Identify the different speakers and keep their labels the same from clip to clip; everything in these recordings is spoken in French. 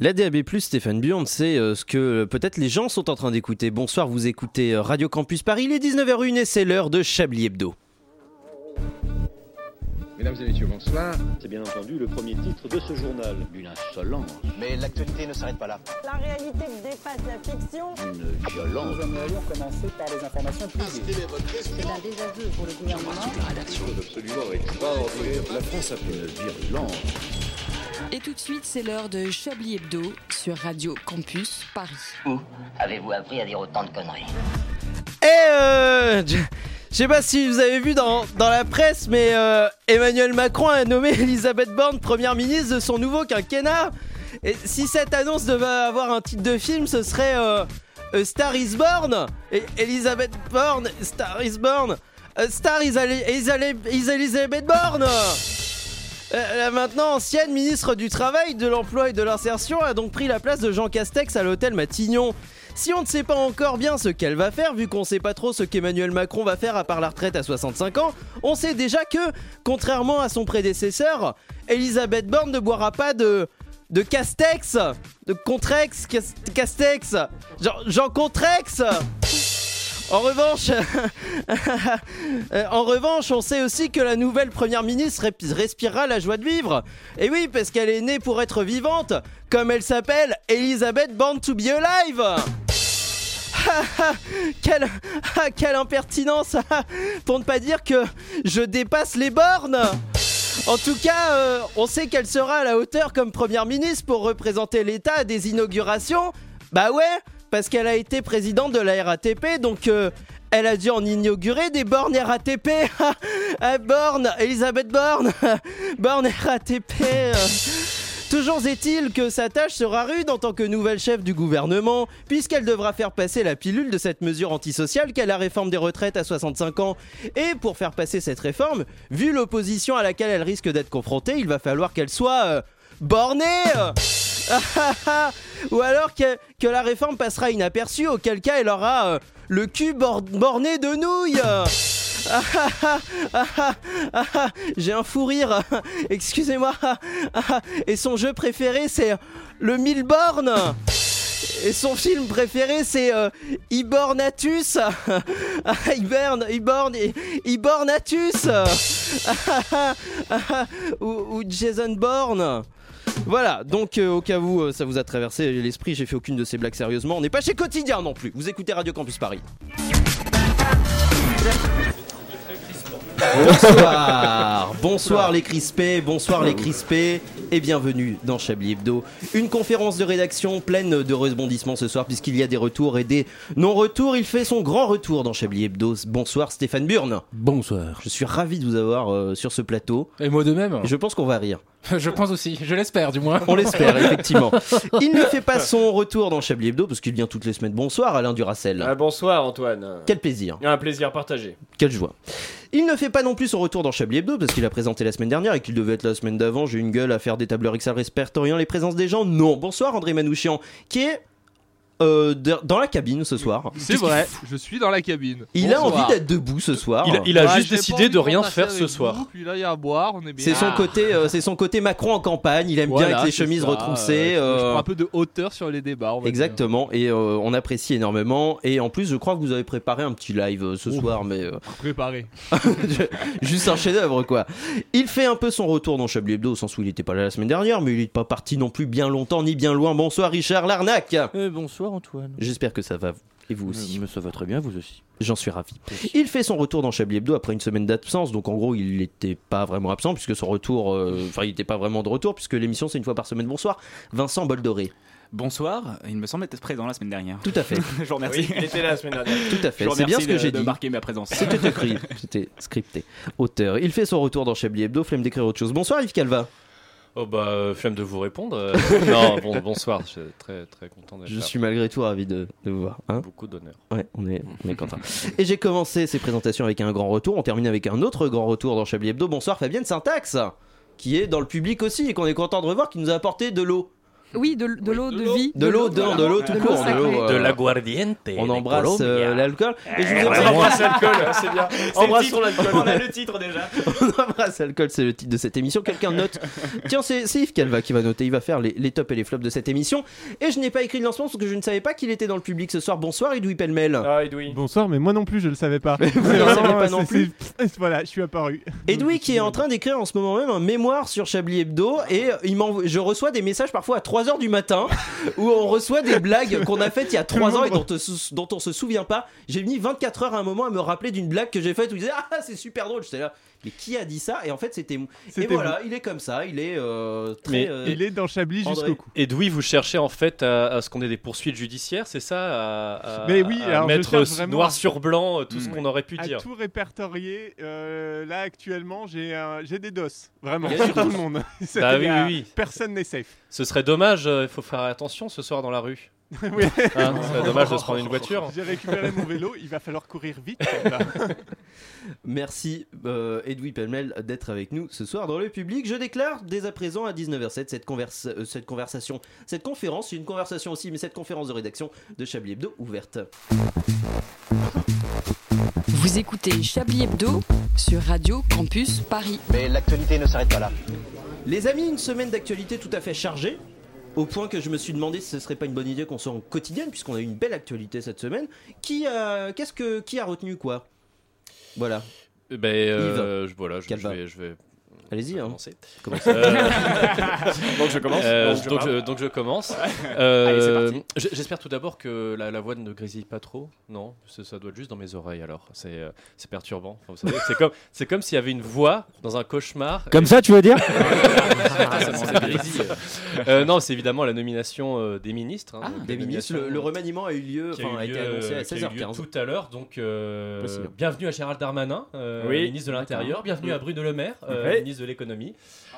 Speaker 1: La DAB+, Stéphane Burn, c'est euh, ce que euh, peut-être les gens sont en train d'écouter. Bonsoir, vous écoutez euh, Radio Campus Paris, il est 19h01 et c'est l'heure de Chablis Hebdo.
Speaker 2: Mesdames et messieurs, bonsoir.
Speaker 3: C'est bien entendu le premier titre de ce journal. Une insolence,
Speaker 4: Mais l'actualité ne s'arrête pas là.
Speaker 5: La réalité dépasse la fiction.
Speaker 3: une violence.
Speaker 6: Nous aimerions commencer par les informations privées.
Speaker 7: C'est un désaveu pour le gouvernement.
Speaker 3: La France a fait une virulence.
Speaker 8: Et tout de suite, c'est l'heure de Chablis Hebdo sur Radio Campus Paris.
Speaker 4: Où avez-vous appris à dire autant de conneries
Speaker 1: Et euh, je je sais pas si vous avez vu dans, dans la presse, mais euh, Emmanuel Macron a nommé Elisabeth Borne première ministre de son nouveau quinquennat. Et si cette annonce devait avoir un titre de film, ce serait euh, A Star is Born. Et Elisabeth Borne, Star is Born. A Star is, Elisabeth Borne. Euh, La maintenant ancienne ministre du Travail, de l'Emploi et de l'Insertion a donc pris la place de Jean Castex à l'hôtel Matignon. Si on ne sait pas encore bien ce qu'elle va faire, vu qu'on sait pas trop ce qu'Emmanuel Macron va faire à part la retraite à 65 ans, on sait déjà que, contrairement à son prédécesseur, Elisabeth Borne ne boira pas de de Castex, de Contrex, Cas- Castex, Jean, Jean Contrex. En revanche, on sait aussi que la nouvelle première ministre respirera la joie de vivre. Et oui, parce qu'elle est née pour être vivante, comme elle s'appelle Elisabeth Born to be alive. quelle, quelle impertinence Pour ne pas dire que je dépasse les bornes en tout cas, euh, on sait qu'elle sera à la hauteur comme première ministre pour représenter l'État à des inaugurations. Bah ouais, parce qu'elle a été présidente de la RATP, donc euh, elle a dû en inaugurer des bornes RATP. Ah, Borne, Elisabeth Borne, Borne RATP. Toujours est-il que sa tâche sera rude en tant que nouvelle chef du gouvernement, puisqu'elle devra faire passer la pilule de cette mesure antisociale qu'est la réforme des retraites à 65 ans. Et pour faire passer cette réforme, vu l'opposition à laquelle elle risque d'être confrontée, il va falloir qu'elle soit euh, bornée Ou alors que, la réforme passera inaperçue, auquel cas elle aura euh, le cul bor- borné de nouilles J'ai un fou rire, excusez-moi. Et son jeu préféré, c'est le mille bornes. Et son film préféré, c'est euh, Ibornatus. Iborn, Ibornatus. ou, ou Jason Bourne. Voilà, donc euh, au cas où euh, ça vous a traversé l'esprit, j'ai fait aucune de ces blagues sérieusement. On n'est pas chez Quotidien non plus. Vous écoutez Radio Campus Paris. Bonsoir, bonsoir les crispés, bonsoir les crispés et bienvenue dans Chablis Hebdo. Une conférence de rédaction pleine de rebondissements ce soir puisqu'il y a des retours et des non-retours. Il fait son grand retour dans Chablis Hebdo. Bonsoir Stéphane Burn.
Speaker 9: Bonsoir.
Speaker 1: Je suis ravi de vous avoir euh, sur ce plateau.
Speaker 9: Et moi de même.
Speaker 1: Je pense qu'on va rire.
Speaker 9: Je pense aussi. Je l'espère, du moins.
Speaker 1: On l'espère, effectivement. Il ne fait pas son retour dans Chablis Hebdo parce qu'il vient toutes les semaines. Bonsoir Alain Duracel.
Speaker 10: Ah, bonsoir Antoine.
Speaker 1: Quel plaisir.
Speaker 10: Un plaisir partagé.
Speaker 1: Quelle joie. Il ne fait pas non plus son retour dans Chablis Hebdo parce qu'il a présenté la semaine dernière et qu'il devait être la semaine d'avant. J'ai une gueule à faire des tableurs Excel répertoriant les présences des gens. Non. Bonsoir André Manouchian qui est euh, de- dans la cabine ce soir.
Speaker 11: C'est vrai, je suis dans la cabine.
Speaker 1: Il a
Speaker 11: Bonsoir.
Speaker 1: envie d'être debout ce soir.
Speaker 10: Il a- il a
Speaker 11: Ouais,
Speaker 10: juste
Speaker 11: j'ai pas
Speaker 10: décidé
Speaker 11: envie
Speaker 10: de rien faire ce
Speaker 11: avec
Speaker 10: soir.
Speaker 11: vous, Puis là, il y a à boire, on est bien.
Speaker 1: C'est son côté, euh, c'est son côté Macron en campagne. Il aime bien avec les
Speaker 11: c'est
Speaker 1: chemises
Speaker 11: ça,
Speaker 1: retroussées.
Speaker 11: euh, je
Speaker 1: euh,
Speaker 11: prends un peu de hauteur sur les débats. on va dire.
Speaker 1: Exactement, et euh, on apprécie énormément. Et en plus, je crois que vous avez préparé un petit live euh, ce soir, mais euh,
Speaker 11: Préparé.
Speaker 1: juste un chef-d'œuvre quoi. Il fait un peu son retour dans Chablis Hebdo, au sens où il n'était pas là la semaine dernière, mais il n'est pas parti non plus bien longtemps ni bien loin. Bonsoir Richard Larnac.
Speaker 9: Bonsoir Antoine.
Speaker 1: J'espère que ça va et vous aussi.
Speaker 9: Mais ça va très bien, vous aussi.
Speaker 1: J'en suis ravi. Il fait son retour dans Chablis Hebdo après une semaine d'absence, donc en gros il n'était pas vraiment absent puisque son retour, euh, enfin il n'était pas vraiment de retour puisque l'émission c'est une fois par semaine. Bonsoir, Vincent Boldoré.
Speaker 12: Bonsoir, il me semble être présent la semaine dernière.
Speaker 1: Tout à fait,
Speaker 12: je vous remercie.
Speaker 10: Oui, il était là la semaine dernière.
Speaker 1: tout à fait. C'est bien ce que j'ai
Speaker 12: de
Speaker 1: dit.
Speaker 12: marquer ma présence.
Speaker 1: C'était écrit, c'était scripté. Auteur. Il fait son retour dans Chablis Hebdo, flemme d'écrire autre chose. Bonsoir Yves Calva.
Speaker 10: Oh bah, euh, flemme de vous répondre. euh. non, bon, bonsoir, je suis très très content d'être
Speaker 1: Je
Speaker 10: là.
Speaker 1: suis malgré tout ravi de, de vous voir. Hein
Speaker 10: Beaucoup d'honneur.
Speaker 1: ouais, on est, on est content. Et j'ai commencé ces présentations avec un grand retour. On termine avec un autre grand retour dans Chablis Hebdo. Bonsoir Fabienne Syntax, qui est dans le public aussi et qu'on est content de revoir, qui nous a apporté de l'eau.
Speaker 8: Oui, de, de l'eau de vie.
Speaker 1: De l'eau, de, de l'eau tout court, de euh,
Speaker 10: De l'aguardiente.
Speaker 1: On embrasse euh, l'alcool. Et je vous ai-
Speaker 10: On embrasse l'alcool, c'est bien. Embrassons l'alcool.
Speaker 12: On a le titre déjà.
Speaker 1: On embrasse l'alcool, c'est le titre de cette émission. Quelqu'un note. Tiens, c'est Yves Calva qui va noter. Il va faire les, les tops et les flops de cette émission. Et je n'ai pas écrit le lancement parce que je ne savais pas qu'il était dans le public ce soir. Bonsoir, Edoui Pellemel.
Speaker 10: Ah, Edoui.
Speaker 2: Bonsoir, mais moi non plus, je le savais pas.
Speaker 1: Vous ne le
Speaker 2: vraiment,
Speaker 1: saviez pas non plus.
Speaker 2: Voilà, je suis apparu.
Speaker 1: Edoui qui est en train d'écrire en ce moment même un mémoire sur Chablis Hebdo et il je reçois des messages parfois à 3h du matin où on reçoit des blagues qu'on a faites il y a 3 ans et dont, on se- dont on se souvient pas. J'ai mis 24 heures à un moment à me rappeler d'une blague que j'ai faite où il disait Ah c'est super drôle. J'étais là, mais qui a dit ça Et en fait c'était Et voilà, il est comme ça, il est euh, très.
Speaker 10: Mais
Speaker 1: euh,
Speaker 2: Il est dans Chablis jusqu'au cou.
Speaker 10: Edoui, vous cherchez en fait à, à ce qu'on ait des poursuites judiciaires, c'est ça à, à-
Speaker 2: Mais oui,
Speaker 10: à
Speaker 2: alors je
Speaker 10: mettre
Speaker 2: vraiment
Speaker 10: noir sur blanc euh, tout ce
Speaker 12: Mm.
Speaker 10: qu'on aurait pu
Speaker 2: À
Speaker 10: dire.
Speaker 2: tout répertorier, euh, là actuellement j'ai des doses, vraiment, sur tout le monde.
Speaker 10: Bah oui, oui, oui.
Speaker 2: Personne n'est safe.
Speaker 10: Ce serait dommage, euh, il faut faire attention ce soir dans la rue.
Speaker 2: Oui.
Speaker 10: Hein, ce serait dommage de se prendre une voiture.
Speaker 2: J'ai récupéré mon vélo, il va falloir courir vite.
Speaker 1: Merci euh, Edoui Pellemel d'être avec nous ce soir dans le public. Je déclare dès à présent à 19h07 cette, converse- euh, cette conversation, cette conférence, c'est une conversation aussi, mais cette conférence de rédaction de Chablis Hebdo ouverte.
Speaker 8: Vous écoutez Chablis Hebdo sur Radio Campus Paris.
Speaker 4: Mais l'actualité ne s'arrête pas là.
Speaker 1: Les amis, une semaine d'actualité tout à fait chargée. Au point que je me suis demandé si ce serait pas une bonne idée qu'on soit en quotidienne, puisqu'on a eu une belle actualité cette semaine. Qui a, qu'est-ce que, qui a retenu quoi? Voilà.
Speaker 10: Eh Ben, euh, je- voilà, je, je
Speaker 1: Calva.
Speaker 10: vais, je vais
Speaker 1: Allez-y, hein.
Speaker 10: Euh,
Speaker 13: Donc je commence.
Speaker 10: Euh,
Speaker 13: Donc je
Speaker 10: donc, je, donc je commence.
Speaker 12: Allez,
Speaker 10: Euh,
Speaker 12: c'est parti.
Speaker 10: j- J'espère tout d'abord que la, la voix ne grésille pas trop. Non, ça, ça doit être juste dans mes oreilles alors. C'est euh, c'est perturbant. Enfin, vous savez, c'est comme, c'est comme s'il y avait une voix dans un cauchemar.
Speaker 9: Comme ça, tu veux dire?
Speaker 10: Ça. Euh, non, c'est évidemment la nomination euh, des ministres. hein,
Speaker 1: Ah,
Speaker 10: donc,
Speaker 1: des ministres, le, le remaniement a eu lieu,
Speaker 10: qui a,
Speaker 1: enfin
Speaker 10: eu
Speaker 1: a été annoncé à
Speaker 10: euh, qui a eu lieu
Speaker 1: 16h15.
Speaker 10: tout à l'heure. Donc, euh, bienvenue à Gérald Darmanin, euh,
Speaker 13: Oui.
Speaker 10: ministre de l'Intérieur. Bienvenue à Bruno Le Maire,
Speaker 13: Oui.
Speaker 10: De l'économie.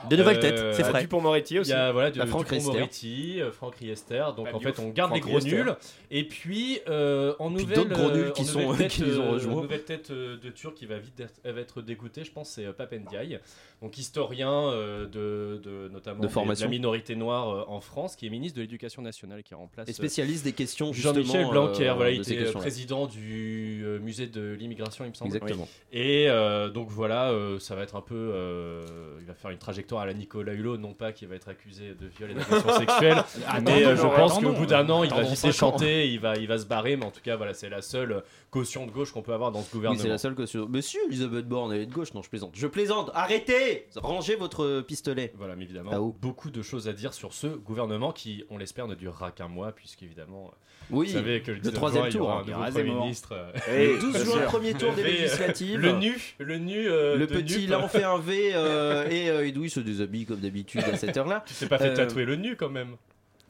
Speaker 9: Des nouvelles
Speaker 10: Euh,
Speaker 9: têtes, c'est
Speaker 10: à
Speaker 9: frais.
Speaker 13: Dupont-Moretti
Speaker 10: Il
Speaker 13: aussi.
Speaker 10: y a voilà, de,
Speaker 1: La Franck
Speaker 10: Dupont
Speaker 1: Riester.
Speaker 10: Moretti, euh, Franck Riester. Donc
Speaker 13: Bah,
Speaker 10: en fait, on garde les gros nuls. Et puis euh, en nouvelle,
Speaker 1: d'autres gros nuls qui
Speaker 10: en
Speaker 1: sont- qui les ont rejoints.
Speaker 10: nouvelle tête de Turc qui va vite être dégoûtée, je pense, c'est Pape Ndiaye, donc historien euh, de, de- notamment
Speaker 1: De formation.
Speaker 10: la minorité noire euh, en France, qui est ministre de l'Éducation nationale, qui remplace
Speaker 1: Et spécialiste des questions justement.
Speaker 10: Jean-Michel Blanquer.
Speaker 1: euh,
Speaker 10: voilà, il était président du euh, musée de l'immigration, il me semble.
Speaker 1: Exactement.
Speaker 10: Et euh, donc voilà, euh, ça va être un peu. euh, il va faire une trajectoire à la Nicolas Hulot, non pas qu'il va être accusé de viol et d'agression sexuelle, mais euh, je pense qu'au bout d'un an, il va
Speaker 12: ans.
Speaker 10: déchanter, il va, il va se barrer, mais en tout cas, voilà, c'est la seule caution de gauche qu'on peut avoir dans ce
Speaker 1: Oui,
Speaker 10: gouvernement.
Speaker 1: c'est la seule caution. Monsieur Elisabeth Borne, elle est de gauche. Non, je plaisante. Je plaisante. Arrêtez Rangez votre pistolet.
Speaker 10: Voilà, mais évidemment,
Speaker 1: Ah, oh.
Speaker 10: beaucoup de choses à dire sur ce gouvernement qui, on l'espère, ne durera qu'un mois, puisqu'évidemment,
Speaker 1: Oui,
Speaker 10: vous savez que le,
Speaker 1: le
Speaker 10: 19
Speaker 1: troisième
Speaker 10: juin, il y aura
Speaker 1: tour.
Speaker 10: un
Speaker 1: hein.
Speaker 10: nouveau Premier ministre. euh,
Speaker 1: Le 12
Speaker 13: bien
Speaker 1: juin, premier tour des législatives.
Speaker 10: Le nu, le nu, euh,
Speaker 1: Le petit, là on fait un V euh, et euh, Edoui se déshabille comme d'habitude à cette heure-là.
Speaker 10: Tu t'es pas fait
Speaker 1: Euh,
Speaker 10: tatouer le nu quand même.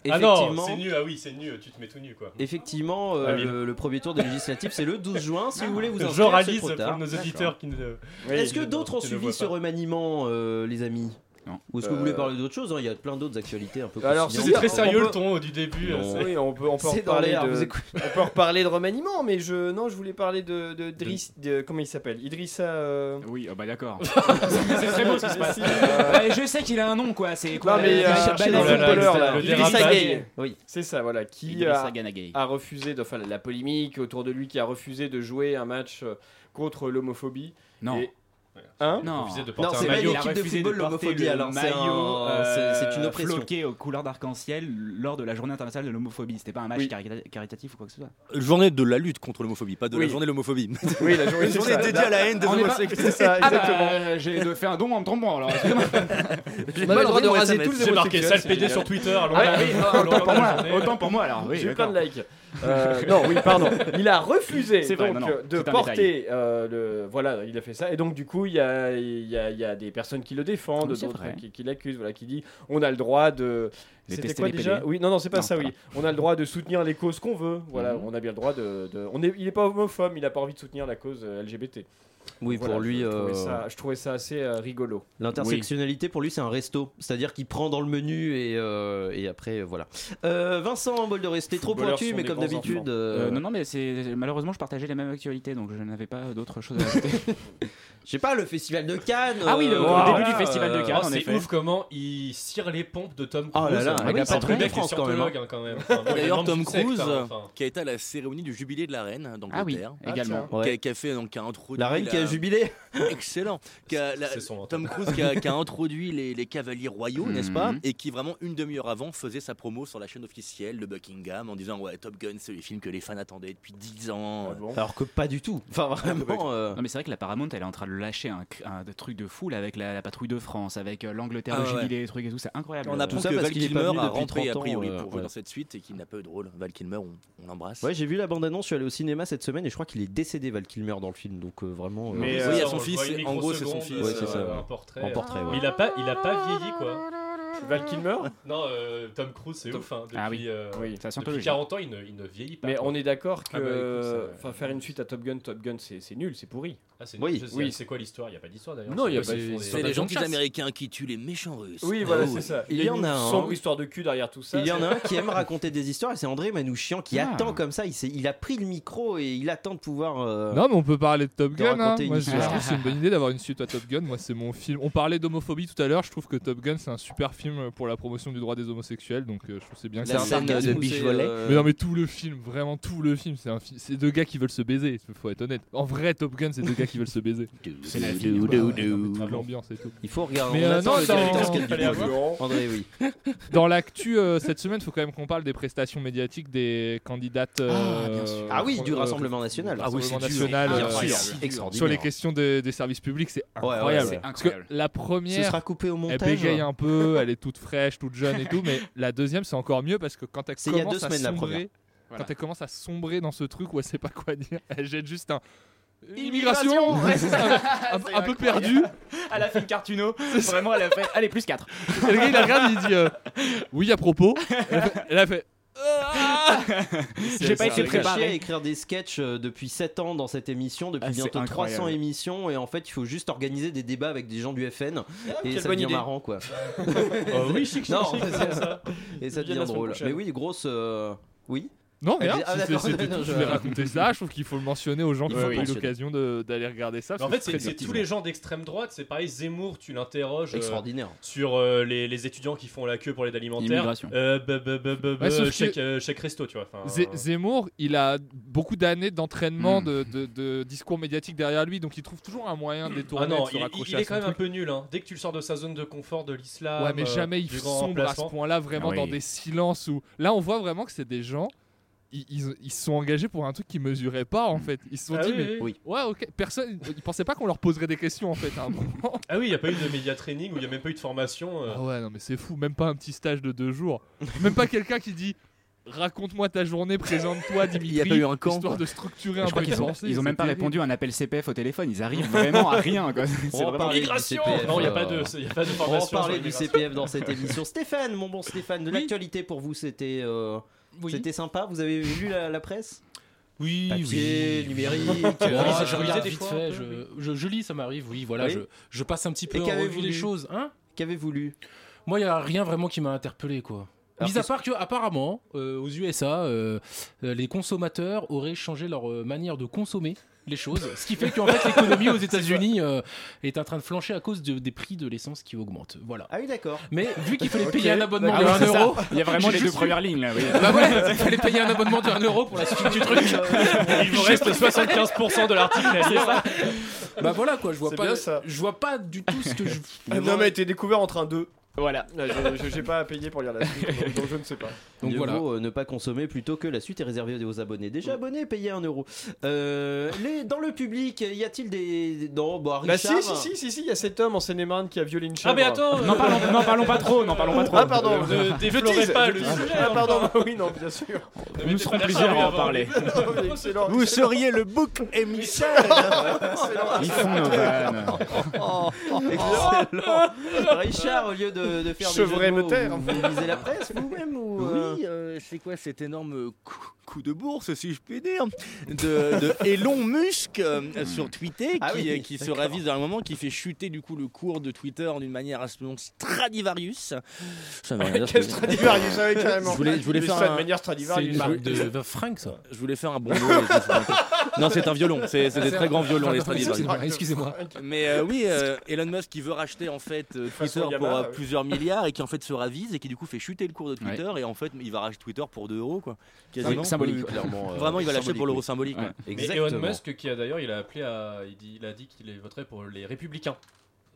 Speaker 10: Ah non,
Speaker 1: Effectivement,
Speaker 10: c'est nu, ah oui, c'est nu, tu te mets tout nu quoi.
Speaker 1: effectivement euh,
Speaker 10: Ah oui.
Speaker 1: le, le premier tour des législatives c'est le 12 juin. Si vous voulez vous inscrire, c'est trop
Speaker 10: pour
Speaker 1: tard.
Speaker 10: nos auditeurs qui ne.
Speaker 13: Oui,
Speaker 1: Est-ce que d'autres ont suivi ce remaniement, euh, les amis?
Speaker 12: Non.
Speaker 1: Ou est-ce que vous voulez
Speaker 13: Euh,
Speaker 1: parler d'autres choses hein? Il y a plein d'autres actualités un peu
Speaker 13: Alors.
Speaker 10: C'est très
Speaker 13: On
Speaker 10: sérieux
Speaker 13: peut-
Speaker 10: le ton euh, du début. Euh,
Speaker 13: Oui, on peut, on peut en reparler de- on peut reparler de remaniement, mais je non, je voulais parler de, de, Driss- de- comment il s'appelle? Idrissa. euh,
Speaker 12: Oui, oh bah d'accord. c'est très beau ce qui se passe. Ouais, je sais qu'il a un nom quoi. C'est quoi
Speaker 13: Non, mais,
Speaker 12: euh,
Speaker 13: euh, Idrissa. Gueye.
Speaker 1: Oui.
Speaker 13: C'est ça, voilà, qui
Speaker 12: Idrissa
Speaker 13: a, refusé, de, enfin la polémique autour de lui, qui a refusé de jouer un match euh, contre l'homophobie.
Speaker 12: Non.
Speaker 13: Et- Hein
Speaker 12: Non.
Speaker 10: refusé de
Speaker 1: Non,
Speaker 10: porter
Speaker 1: c'est
Speaker 10: un
Speaker 1: pas une équipe de football, l'homophobie, alors, c'est
Speaker 12: maillot,
Speaker 1: un- c'est- c'est une
Speaker 12: euh,
Speaker 1: oppression.
Speaker 12: floqué aux couleurs d'arc-en-ciel lors de la journée internationale de l'homophobie. C'était pas un match
Speaker 13: Oui.
Speaker 12: carita- caritatif ou quoi que ce soit.
Speaker 9: Journée de la lutte contre l'homophobie, pas de
Speaker 13: Oui.
Speaker 9: la journée de l'homophobie.
Speaker 13: Oui, la journée,
Speaker 9: Une
Speaker 13: c'est
Speaker 9: journée
Speaker 13: ça.
Speaker 9: dédiée à la haine des homosexuels.
Speaker 13: C'est ça,
Speaker 12: Ah
Speaker 13: exactement.
Speaker 12: bah, j'ai de- fait un don en me trompant alors.
Speaker 13: J'ai pas le droit de raser tous les
Speaker 10: J'ai marqué sale
Speaker 13: c'est
Speaker 10: PD sur Twitter.
Speaker 13: Ah
Speaker 12: Autant pour moi.
Speaker 10: journée.
Speaker 12: Autant pour moi alors. Oui,
Speaker 13: J'ai eu plein de likes. Euh, non, oui, pardon. Il a refusé
Speaker 12: C'est vrai,
Speaker 13: donc,
Speaker 12: non, non,
Speaker 13: euh, de
Speaker 12: c'est
Speaker 13: porter euh, le. Voilà, il a fait ça. Et donc, du coup, il y a, il y, a, il y a des personnes qui le défendent, d'autres qui, qui l'accusent, voilà, qui dit on a le droit de. C'était quoi
Speaker 12: les
Speaker 13: déjà
Speaker 12: PD.
Speaker 13: Oui, non, non, c'est pas
Speaker 12: Non,
Speaker 13: ça, oui. On a le droit de soutenir les causes qu'on veut. Voilà,
Speaker 12: Mhm.
Speaker 13: on a bien le droit de. de- on est, il est pas homophobe, il a pas envie de soutenir la cause euh, LGBT.
Speaker 1: Oui,
Speaker 13: Voilà,
Speaker 1: pour lui,
Speaker 13: je trouvais,
Speaker 1: euh,
Speaker 13: ça, je trouvais ça assez euh, rigolo.
Speaker 1: L'intersectionnalité pour lui c'est un resto, c'est-à-dire qu'il prend dans le menu et, euh, et après voilà. Euh, Vincent Boldoré, c'était trop pointu mais comme d'habitude. euh,
Speaker 12: Euh, non, non, mais c'est malheureusement je partageais les mêmes actualités donc je n'avais pas d'autre chose à ajouter.
Speaker 1: Je sais pas, le festival de Cannes.
Speaker 12: Ah oui, le- le
Speaker 1: voilà,
Speaker 12: début du festival de Cannes,
Speaker 10: Oh, c'est ouf comment il cire les pompes de Tom
Speaker 1: Oh
Speaker 10: Cruise.
Speaker 1: là là,
Speaker 10: Ah
Speaker 1: avec
Speaker 10: oui,
Speaker 1: la
Speaker 10: c'est un
Speaker 1: patrouille
Speaker 10: mec
Speaker 1: de France, quand même, hein.
Speaker 10: hein, quand même. Enfin, bon,
Speaker 9: D'ailleurs, Tom
Speaker 10: secte,
Speaker 9: Cruise,
Speaker 10: hein, enfin.
Speaker 9: qui a été à la cérémonie du jubilé de la reine d'Angleterre.
Speaker 12: Ah oui, également.
Speaker 1: tiens.
Speaker 9: Qui, a,
Speaker 1: Ouais.
Speaker 9: qui a fait donc a introduit
Speaker 1: La reine qui a jubilé.
Speaker 9: excellent qui a- la-
Speaker 10: C'est son
Speaker 9: Tom Cruise qui a, qui a introduit les, les cavaliers royaux n'est-ce pas
Speaker 12: Mhm.
Speaker 9: et qui vraiment une demi-heure avant faisait sa promo sur la chaîne officielle de Buckingham en disant ouais Top Gun c'est le film que les fans attendaient depuis 10 ans
Speaker 1: Alors que pas du tout. Enfin vraiment. euh,
Speaker 12: Non mais c'est vrai que la Paramount elle est en train de lâcher un, un truc de fou là, avec la, la patrouille de France, avec euh, l'Angleterre
Speaker 9: Ah
Speaker 12: le
Speaker 9: ouais.
Speaker 12: jubilé, les trucs et tout, c'est incroyable.
Speaker 9: on
Speaker 12: Euh,
Speaker 9: apprend
Speaker 1: ça
Speaker 9: que
Speaker 1: parce
Speaker 9: Val Kilmer a rentré a
Speaker 1: 30 ans,
Speaker 9: priori
Speaker 1: euh,
Speaker 9: pour jouer
Speaker 1: ouais.
Speaker 9: dans cette suite et qu'il n'a pas eu de rôle Val Kilmer on, on l'embrasse
Speaker 1: Ouais, j'ai vu la bande-annonce, je suis allé au cinéma cette semaine et je crois qu'il est décédé Val Kilmer dans le film, donc euh, vraiment. euh,
Speaker 13: Mais,
Speaker 9: oui,
Speaker 13: euh,
Speaker 9: il y a
Speaker 10: on
Speaker 9: son fils, en gros, c'est son fils.
Speaker 1: Ouais, c'est ça,
Speaker 10: euh,
Speaker 1: ouais.
Speaker 10: Un portrait.
Speaker 1: En portrait, ouais.
Speaker 10: Il a pas, il a pas vieilli quoi.
Speaker 13: Val Kilmer?
Speaker 10: Non, euh, Tom Cruise, c'est ouf. Hein, depuis,
Speaker 12: Ah oui.
Speaker 10: euh,
Speaker 13: Oui,
Speaker 10: depuis
Speaker 12: scientologie.
Speaker 10: 40 ans, il ne, il ne vieillit pas.
Speaker 13: Mais
Speaker 10: quoi.
Speaker 13: on est d'accord que
Speaker 10: Ah bah, écoute, ça-
Speaker 13: enfin, faire une suite à Top Gun, Top Gun c'est c'est nul, c'est pourri.
Speaker 10: Ah, c'est
Speaker 1: Oui.
Speaker 10: C'est quoi l'histoire? Il n'y a pas d'histoire d'ailleurs.
Speaker 13: Non, il y a
Speaker 10: C'est
Speaker 13: pas-
Speaker 9: c'est les gentils américains qui tuent les méchants russes
Speaker 13: Oui, voilà,
Speaker 9: Oh,
Speaker 13: c'est ça.
Speaker 1: Il y en a un.
Speaker 13: sombre histoire de cul derrière tout ça.
Speaker 1: Il y en a un qui aime raconter des histoires et c'est André Manouchian qui
Speaker 12: Ah.
Speaker 1: attend comme ça. Il, il a pris le micro et il attend de pouvoir. euh,
Speaker 11: Non, mais on peut parler de Top
Speaker 1: de
Speaker 11: Gun. hein.
Speaker 1: raconter une
Speaker 11: Moi, je, trouve que c'est une bonne idée d'avoir une suite à Top Gun. Moi, c'est mon film. On parlait d'homophobie tout à l'heure. Je trouve que Top Gun, c'est un super film pour la promotion du droit des homosexuels. Donc, euh, je trouve c'est bien que
Speaker 1: c'est
Speaker 11: ça
Speaker 1: un
Speaker 9: de biche
Speaker 1: euh,
Speaker 11: Mais non, mais tout le film, vraiment tout le film, c'est deux gars qui veulent se baiser. Faut être honnête. En vrai, Top Gun, c'est deux gars qui veulent se baiser.
Speaker 12: C'est la
Speaker 11: Ouais, ouais, l'ambiance et tout.
Speaker 1: Il faut regarder.
Speaker 11: Mais,
Speaker 1: on
Speaker 11: euh, non, dans-.
Speaker 1: André, oui.
Speaker 11: Dans l'actu euh, cette semaine, il faut quand même qu'on parle des prestations médiatiques des candidates. euh,
Speaker 12: bien sûr.
Speaker 1: Ah oui, du
Speaker 11: euh,
Speaker 1: Rassemblement national.
Speaker 11: Ah oui, c'est
Speaker 1: Rassemblement national,
Speaker 11: Bien
Speaker 1: euh,
Speaker 11: sûr.
Speaker 1: c'est extraordinaire.
Speaker 11: Sur les questions de- des services publics, c'est
Speaker 1: Ouais, ouais,
Speaker 11: incroyable.
Speaker 12: incroyable.
Speaker 11: que la
Speaker 1: Ce
Speaker 11: première,
Speaker 1: sera coupé au
Speaker 11: elle
Speaker 1: montage.
Speaker 11: bégaye un peu, elle est toute fraîche, toute jeune et tout, mais la deuxième, c'est encore mieux parce que quand elle
Speaker 1: C'est il y a
Speaker 11: commence
Speaker 1: deux
Speaker 11: à
Speaker 1: semaines, la
Speaker 11: sombrer.
Speaker 12: Voilà.
Speaker 11: quand elle commence à sombrer dans ce truc où elle sait pas quoi dire, elle jette juste un.
Speaker 12: Immigration
Speaker 11: Ouais, c'est ça, un, un- un peu perdu.
Speaker 12: Elle a fait une cartuno, vraiment elle a fait. Allez, plus 4.
Speaker 11: Et le gars il la regarde, il dit euh, Oui, à propos. Elle a fait. elle a fait,
Speaker 12: J'ai pas été
Speaker 1: caché à
Speaker 12: préparé.
Speaker 1: écrire des sketchs euh, depuis 7 ans dans cette émission, depuis
Speaker 12: Ah, c'est
Speaker 1: bientôt 300
Speaker 12: incroyable.
Speaker 1: émissions, et en fait il faut juste organiser des débats avec des gens du FN, et
Speaker 13: quelle
Speaker 1: ça
Speaker 13: bonne
Speaker 1: devient
Speaker 13: idée.
Speaker 1: marrant quoi.
Speaker 10: Oh, oui, chic, chic,
Speaker 1: Non,
Speaker 10: chic,
Speaker 1: c'est ça.
Speaker 10: ça.
Speaker 1: Et ça devient
Speaker 13: la semaine
Speaker 1: drôle.
Speaker 13: prochaine.
Speaker 1: Mais oui, grosse. euh, Oui.
Speaker 11: Non, mais
Speaker 1: Ah,
Speaker 11: rien,
Speaker 1: d'accord,
Speaker 11: c'est-
Speaker 1: non,
Speaker 11: tout.
Speaker 1: je-
Speaker 11: voulais raconter ça. Je trouve qu'il faut le mentionner aux gens qui
Speaker 1: Il
Speaker 11: n'ont
Speaker 1: faut
Speaker 11: pas eu l'occasion de- d'aller regarder ça.
Speaker 10: En fait, c'est tous les gens d'extrême droite. C'est pareil, Zemmour, tu l'interroges euh,
Speaker 1: Extraordinaire.
Speaker 10: sur euh, les, les étudiants qui font la queue pour l'aide alimentaire.
Speaker 12: Immigration.
Speaker 10: Euh, chèque, resto, tu vois.
Speaker 11: Zemmour, il a beaucoup d'années d'entraînement,
Speaker 12: Hmm.
Speaker 11: de, de- de discours médiatiques derrière lui, donc il trouve toujours un moyen de
Speaker 10: Ah
Speaker 11: détourner,
Speaker 10: non,
Speaker 11: de se
Speaker 10: il, est quand même un peu nul. Hein. Dès que tu le sors de sa zone de confort de l'islam,
Speaker 11: Ouais, mais jamais il sombre à ce point-là, vraiment
Speaker 12: Ah
Speaker 11: dans des silences où. Là, on voit vraiment que c'est des gens. Ils, ils- ils se sont engagés pour un truc qu'ils mesuraient pas en fait. Ils se sont
Speaker 10: Ah
Speaker 11: dit,
Speaker 10: oui,
Speaker 11: mais
Speaker 10: oui.
Speaker 11: ouais, ok, personne. Ils pensaient pas qu'on leur poserait des questions en fait à un moment.
Speaker 10: Ah oui, il n'y a pas eu de média training ou il n'y a même pas eu de formation. euh.
Speaker 11: Ah ouais, non, mais c'est fou, même pas un petit stage de deux jours. même pas quelqu'un qui dit raconte-moi ta journée, présente-toi, Dimitri.
Speaker 9: Il y a pas eu un camp,
Speaker 11: Histoire
Speaker 9: quoi.
Speaker 11: de structurer un
Speaker 12: Je
Speaker 11: peu une
Speaker 12: ont, ils ont même pas
Speaker 11: terrible.
Speaker 12: répondu à un appel CPF au téléphone. Ils arrivent vraiment à rien. Quoi.
Speaker 1: On va parler du
Speaker 10: Migration
Speaker 1: CPF,
Speaker 10: Non, il n'y a, pas de- il y a pas de
Speaker 1: On va en
Speaker 10: formation.
Speaker 1: parler du. CPF dans cette émission. Stéphane, mon bon Stéphane, de l'actualité pour vous, c'était euh,
Speaker 14: Oui.
Speaker 1: c'était sympa. Vous avez lu la, la presse?
Speaker 14: Oui,
Speaker 1: Papier,
Speaker 14: oui.
Speaker 1: numérique. Euh,
Speaker 14: je regarde
Speaker 10: des
Speaker 14: vite
Speaker 10: fois,
Speaker 14: fait, je, je, je lis, ça m'arrive, oui, voilà,
Speaker 1: Oui.
Speaker 14: Je, je passe un petit peu
Speaker 1: Et
Speaker 14: en
Speaker 1: qu'avez-vous
Speaker 14: revue les choses. Hein?
Speaker 1: Qu'avez-vous lu?
Speaker 14: Moi, il n'y a rien vraiment qui m'a interpellé, quoi. Mis à part que, apparemment, euh, aux USA, euh, euh, les consommateurs auraient changé leur euh, manière de consommer les choses, ce qui fait qu'en fait l'économie aux États-Unis euh, est en train de flancher à cause de- des prix de l'essence qui augmentent. Voilà.
Speaker 1: Ah oui, d'accord.
Speaker 14: Mais vu qu'il fallait payer un abonnement de
Speaker 12: Ah oui,
Speaker 14: 1
Speaker 12: c'est ça.
Speaker 14: euro,
Speaker 12: Il y a vraiment les deux premières lignes là. oui.
Speaker 14: bah ouais, il fallait payer un abonnement de 1 euro pour la suite du truc.
Speaker 10: Il vous reste 75% de l'article.
Speaker 14: Bah voilà quoi, je vois
Speaker 13: C'est
Speaker 14: pas,
Speaker 13: bien ça.
Speaker 14: je vois pas du tout ce que je.
Speaker 13: Un homme a été découvert entre un 2.
Speaker 12: Voilà.
Speaker 13: Je j'ai pas à payer pour lire la suite, donc, donc je ne sais pas.
Speaker 14: Donc
Speaker 1: Mieux
Speaker 14: voilà.
Speaker 1: vaut, euh, ne pas consommer plutôt que la suite est réservée aux abonnés. Déjà abonnés, payez un euro. Euh, les, dans le public, y a-t-il des. Non, bah,
Speaker 13: Bah
Speaker 1: Richard.
Speaker 13: si, si, si, si, si, il y a cet homme en Seine-et-Marne qui a violé une chèvre.
Speaker 10: Ah, mais attends
Speaker 12: N'en parlons, n'en parlons pas trop, n'en parlons pas trop.
Speaker 13: Ah pardon,
Speaker 10: Ne
Speaker 13: je
Speaker 10: déflorez
Speaker 13: tease,
Speaker 10: pas
Speaker 13: je
Speaker 10: le
Speaker 13: tease.
Speaker 10: sujet,
Speaker 13: Ah pardon,
Speaker 10: enfin.
Speaker 13: oui, non, bien sûr.
Speaker 12: Nous serons plusieurs à en parler.
Speaker 13: Excellent.
Speaker 9: Vous seriez le bouc émissaire
Speaker 12: Ils font nos vannes.
Speaker 1: Excellent. Richard, au lieu de, de faire
Speaker 13: Chevret
Speaker 1: des de mots,
Speaker 13: me taire.
Speaker 1: vous, vous lisez la presse vous-même ou
Speaker 9: Oui, euh, c'est quoi cette énorme cou- coup de bourse, si je puis dire, de, de Elon Musk euh, sur Twitter,
Speaker 1: Ah
Speaker 9: qui,
Speaker 1: oui,
Speaker 9: euh, qui se ravise dans un moment, qui fait chuter du coup le cours de Twitter d'une manière absolument Stradivarius. Ça veut rien dire,
Speaker 13: Quel Stradivarius, ouais, carrément.
Speaker 9: Je voulais, je voulais
Speaker 13: Mais
Speaker 9: faire
Speaker 13: ça, de
Speaker 9: un...
Speaker 13: manière Stradivarius.
Speaker 14: C'est une marque
Speaker 9: je-
Speaker 14: de Frank, ça.
Speaker 9: Je voulais faire un bon non, c'est un violon. C'est des très grands violons, les Stradivarius.
Speaker 14: Excusez-moi.
Speaker 9: Mais euh, oui, euh, Elon Musk qui veut racheter en fait euh,
Speaker 13: Façon
Speaker 9: Twitter pour euh,
Speaker 13: ouais.
Speaker 9: plusieurs milliards et qui en fait se ravise et qui du coup fait chuter le cours de Twitter et en fait il va racheter Twitter pour 2 euros quoi. Quasiment.
Speaker 12: Symbolique. Clairement, euh,
Speaker 9: Vraiment il va
Speaker 12: symbolique,
Speaker 9: pour l'euro symbolique.
Speaker 1: Exactement.
Speaker 10: Elon Musk, qui a d'ailleurs, il a appelé à, il, dit, il a dit qu'il voterait pour les Républicains.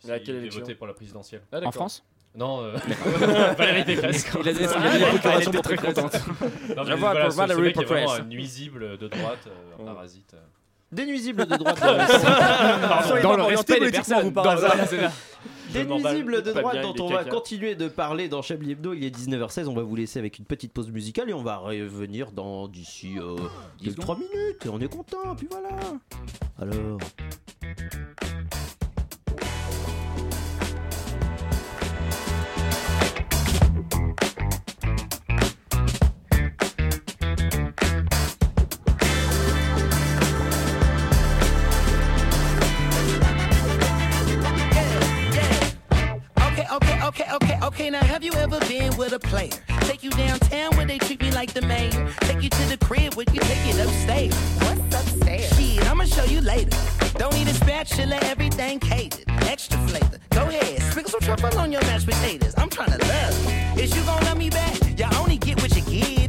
Speaker 10: Devait
Speaker 13: élection
Speaker 10: voter pour la présidentielle.
Speaker 13: Ah,
Speaker 12: En. France?
Speaker 10: Non, euh, Valérie Pécresse.
Speaker 9: Il a des, il a
Speaker 12: était
Speaker 9: pour
Speaker 12: très contente.
Speaker 10: Voilà,
Speaker 13: Valérie Pécresse.
Speaker 10: un nuisible de droite, euh, un
Speaker 13: Oh.
Speaker 10: parasite. euh.
Speaker 1: Des nuisibles de droite.
Speaker 9: Soyez
Speaker 12: Dans
Speaker 9: pas
Speaker 12: le respect des
Speaker 9: politiquement,
Speaker 12: personnes.
Speaker 9: vous, par
Speaker 1: Nuisibles de droite
Speaker 13: bien,
Speaker 1: dont on va continuer de parler dans Chablis Hebdo. Il est 19h16, on va vous laisser avec une petite pause musicale et on va revenir dans d'ici euh, 3 minutes. Et on est content, puis voilà. Alors.
Speaker 15: Okay. Now, have you ever been with a player? Take you downtown where they treat me like the mayor. Take you to the crib where you take it upstairs. What's upstairs? Shit, I'ma show you later. Don't need a spatula, everything catered. Extra flavor. Go ahead, sprinkle some truffle on your mashed potatoes. I'm tryna love you. Is you gonna love me back? You only get what you give.